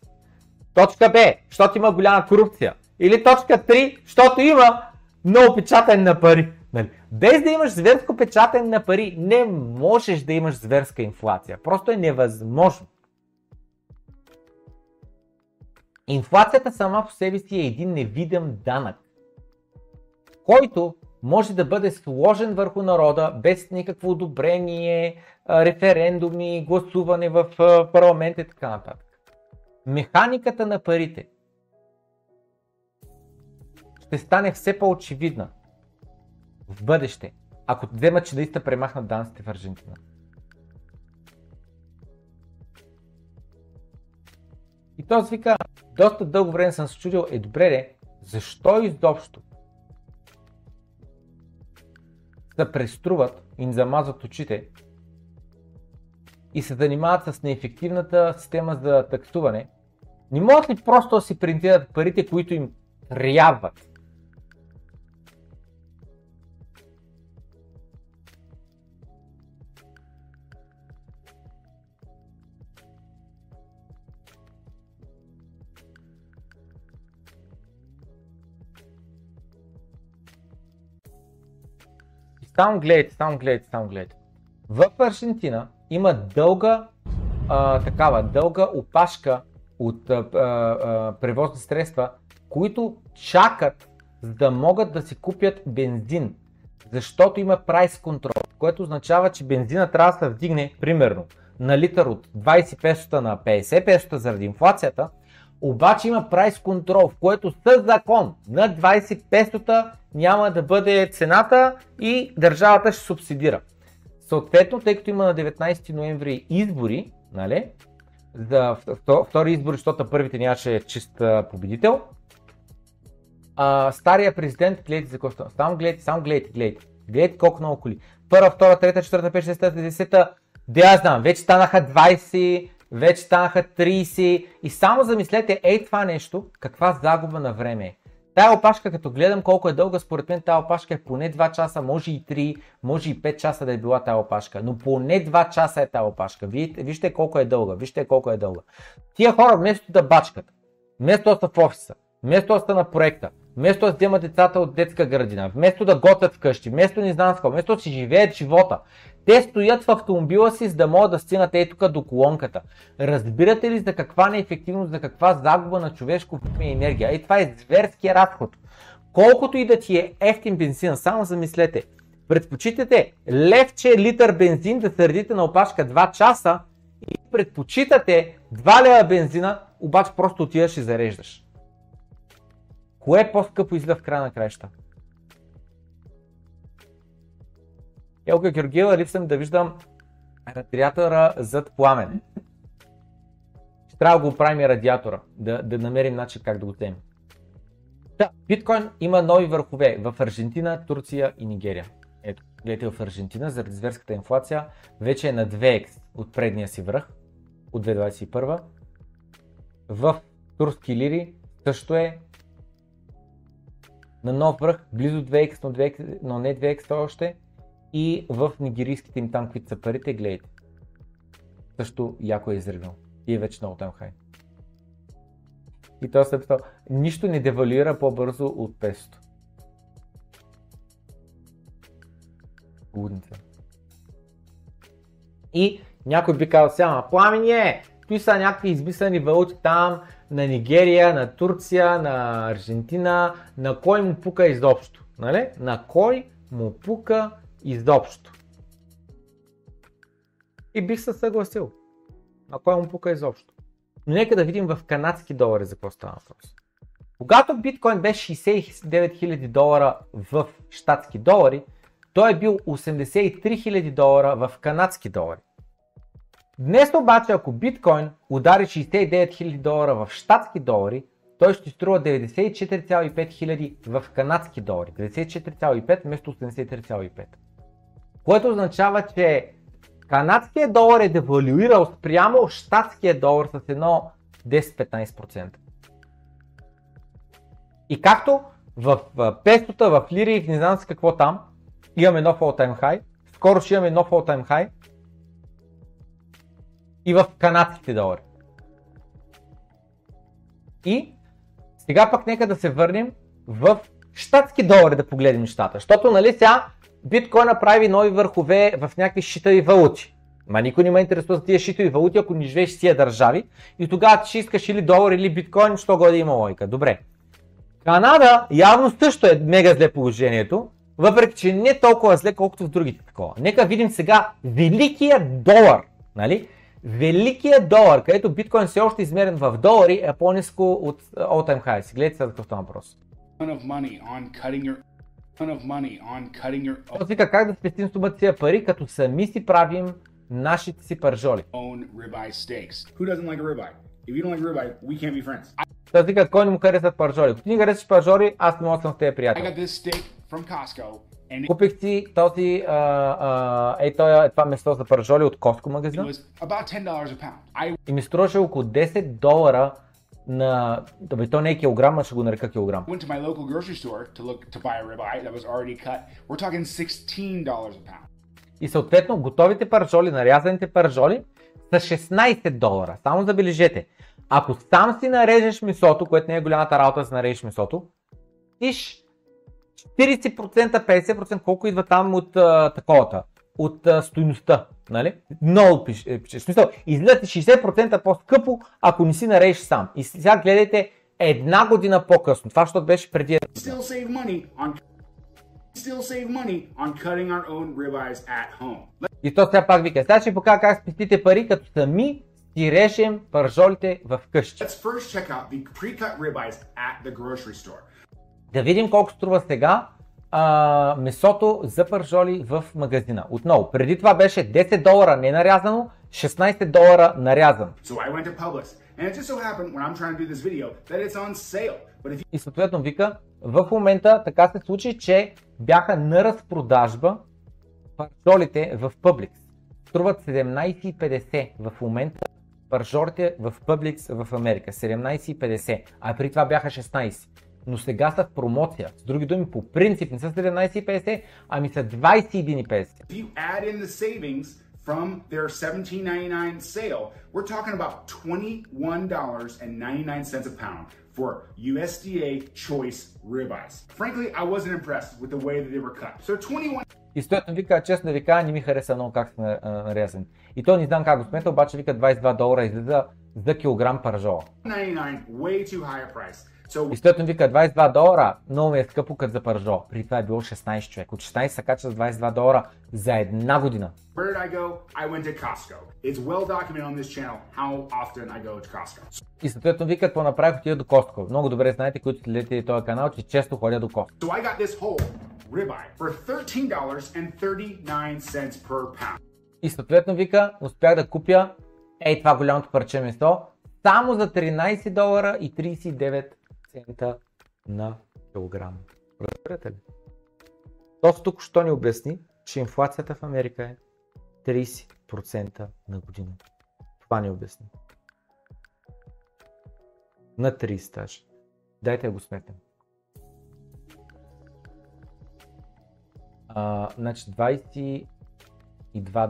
Точка Б, защото има голяма корупция. Или точка 3, защото има много печатане на пари. Нали? Без да имаш зверско печатане на пари, не можеш да имаш зверска инфлация. Просто е невъзможно. Инфлацията сама по себе си е един невидим данък, който може да бъде сложен върху народа без никакво одобрение, референдуми, гласуване в парламент и така нататък. Механиката на парите ще стане все по-очевидна в бъдеще, ако вземат, че наистина премахнат данците в Аржентина. И този вика, доста дълго време съм се чудил, е добре де, защо изобщо се преструват и ни замазват очите и се занимават с неефективната система за таксуване, не могат ли просто да си принтират парите, които им трябват? Само гледайте, само гледайте, само гледайте. В Аржентина има дълга а, такава, дълга опашка от а, а, превозни средства, които чакат за да могат да си купят бензин, защото има прайс контрол, което означава, че бензина трябва да се вдигне примерно на литър от 20 песота на 50 песота заради инфлацията, обаче има прайс контрол, в което с закон на 20 песота няма да бъде цената и държавата ще субсидира. Съответно, тъй като има на 19 ноември избори, нали, за втори избори, защото първите нямаше чист победител, а, стария президент, гледайте за какво Само гледайте, само гледайте, гледайте. Гледайте колко много коли. Първа, втора, трета, четвърта, пет, шеста, десета. Да я знам, вече станаха 20, вече станаха 30 и само замислете, ей това нещо, каква загуба на време е. Тая опашка, като гледам колко е дълга, според мен тая опашка е поне 2 часа, може и 3, може и 5 часа да е била тая опашка, но поне 2 часа е тая опашка. Вижте, вижте колко е дълга, вижте колко е дълга. Тия хора вместо да бачкат, вместо да са в офиса, вместо да са на проекта, вместо да вземат децата от детска градина, вместо да готвят вкъщи, вместо не знам какво, вместо да си живеят живота, те стоят в автомобила си, за да могат да стигнат ей тук до колонката. Разбирате ли за каква неефективност, за каква загуба на човешко време и енергия? Ей, това е зверския разход. Колкото и да ти е ефтин бензин, само замислете, предпочитате левче литър бензин да сърдите на опашка 2 часа и предпочитате 2 лева бензина, обаче просто отиваш и зареждаш. Кое е по-скъпо излиза в края на краища? Елка Георгиева, липсвам да виждам радиатора зад пламен. Трябва да го оправим и радиатора, да, да намерим начин как да го вземем. Да, биткоин има нови върхове в Аржентина, Турция и Нигерия. Ето, гледайте в Аржентина, заради зверската инфлация, вече е на 2x от предния си връх, от 2021. В турски лири също е на нов връх, близо 2x, но, 2x, но не 2x още. И в нигерийските им там, които са парите, гледайте. Също яко е изригнал. И е вече много там хай. И той се е нищо не девалира по-бързо от песото. Лудница. И някой би казал сега, пламени е, Той са някакви измислени валути там, на Нигерия, на Турция, на Аржентина, на кой му пука изобщо. Нали? На кой му пука изобщо. И бих се съгласил. На кой му пука изобщо. Но нека да видим в канадски долари за какво става въпрос. Когато биткоин беше 69 000 долара в щатски долари, той е бил 83 000 долара в канадски долари. Днес обаче, ако биткоин удари 69 000 долара в щатски долари, той ще струва 94,5 хиляди в канадски долари. 94,5 вместо 83,5. Което означава, че канадският долар е девалюирал спрямо щатския долар с едно 10-15%. И както в пестота, в лири и в не знам с какво там, имаме нов all-time high, скоро ще имаме нов all-time high и в канадските долари. И сега пък нека да се върнем в щатски долари да погледнем нещата. Защото нали сега биткоин направи нови върхове в някакви шитави валути. Ма никой не ме интересува за тия шитови валути, ако не живееш в тия държави. И тогава ще искаш или долар или биткоин, що го да има логика. Добре. Канада явно също е мега зле положението, въпреки че не толкова зле, колкото в другите такова. Нека видим сега великия долар. Нали? Великия долар, където биткоин все още измерен в долари, е по-низко от all time highs. Гледайте сега какъв това въпрос. Той вика как да спестим стомата си пари, като сами си правим нашите си пържоли. Той вика, кой не му харесват пържоли. Ако ти не харесваш пържоли, аз не мога да съм с тези приятели. Купих си този, а, а, ей това, това место за пържоли от Costco магазина. И ми струваше около 10 долара на... Бе, то не е килограм, а ще го нарека килограм. Went to my local grocery store to look to buy a ribeye that was already cut. We're talking $16 a pound. И съответно готовите паржоли, нарязаните паржоли са 16 долара. Само забележете. Ако сам си нарежеш месото, което не е голямата работа да си нарежеш месото, иш 40%, 50%, колко идва там от а, таковата, от а, стойността, нали? Много пише. пише. Смисъл, излиза ти 60% по-скъпо, ако не си нарежеш сам. И сега гледайте една година по-късно. Това, защото беше преди... Still save money on still save money on cutting our own ribeyes at home. И то сега пак вика, сега ще покажа как спестите пари, като сами си режем пържолите в къщи. Let's first check out the pre-cut ribeyes at the grocery store. Да видим колко струва сега а, месото за пържоли в магазина. Отново, преди това беше 10 долара ненарязано, 16 долара нарязано. И съответно вика, В момента така се случи, че бяха на разпродажба паржолите в Publix. Струват 17,50 в момента паржолите в Publix в Америка. 17,50, а при това бяха 16. Но сега са в промоция. С други думи, по принцип не са 17,50, ами са 21,50. If you add in the savings from their $17.99 sale, we're talking about $21.99 a pound for USDA choice ribeyes. Frankly, I wasn't impressed with the way that they were cut. So 21 И стоятно вика, честно да ви кажа, не ми хареса много как сме нарязани. И то не знам как го смета, обаче вика 22 долара излиза за килограм паржола. 99 way too high a price. И стоятно вика 22 долара, много ми е скъпо като за паржо. При това е било 16 човек. От 16 се кача с 22 долара за една година. where did I go? I went to Costco. It's well documented on this channel how often I go to Costco. И съответно вика, какво направих, отида до Костко. Много добре знаете, които следите този канал, че често ходя до Костко. So I got this whole ribeye for $13.39 per pound. И съответно вика, успях да купя ей това голямото парче месо само за 13 долара и 39 цента на килограм. Разбирате ли? То тук що ни обясни, че инфлацията в Америка е 30% на година. Това ни обясни. На 30 даже. Дайте да го сметнем. Значи 22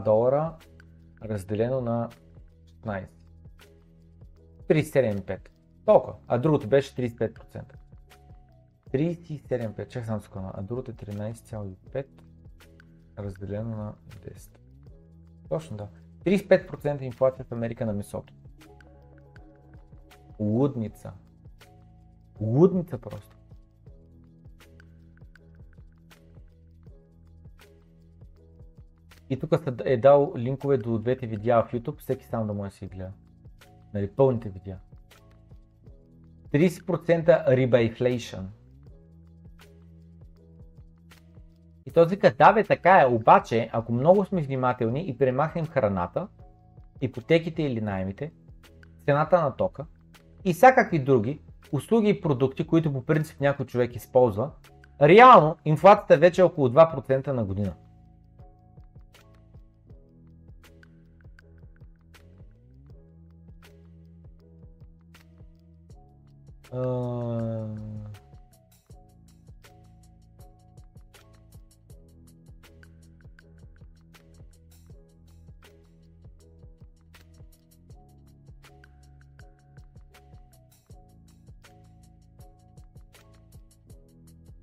долара разделено на 16. 37,5. Толкова. А другото беше 35%. 37,5. Чакай само секунда. А другото е 13,5 разделено на 10. Точно да. 35% инфлация в Америка на месото. Лудница. Лудница просто. И тук е дал линкове до двете видеа в YouTube, всеки сам да може да си гледа. Нали, пълните видеа. 30% rebiflation. И той вика, да бе, така е, обаче, ако много сме внимателни и премахнем храната, ипотеките или найемите, цената на тока и всякакви други услуги и продукти, които по принцип някой човек използва, реално инфлацията вече е около 2% на година. А,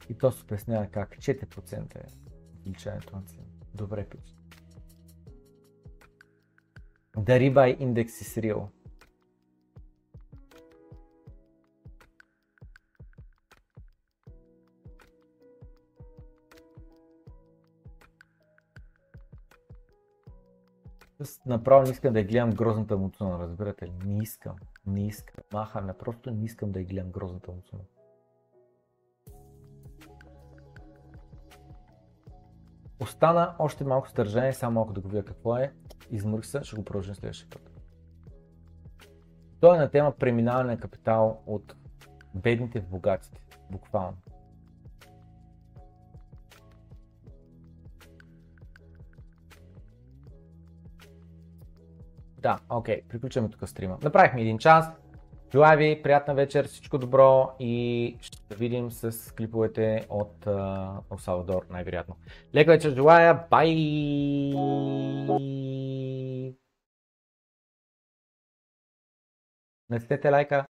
И то се обяснява как 4% е увеличението на цена. Добре пич. The rebuy index is real. Аз направо не искам да я гледам грозната му цена, разбирате ли? Не искам. Не искам. Махаме, просто не искам да я гледам грозната му цена. Остана още малко съдържание, само малко да го видя какво е. Измърх се, ще го продължим следващия път. Той е на тема преминаване на капитал от бедните в богатите. Буквално. Да, окей, приключваме тук стрима. Направихме един час. Желая ви приятна вечер, всичко добро и ще видим с клиповете от uh, Салвадор, най-вероятно. Лека вечер желая, бай! Натиснете лайка.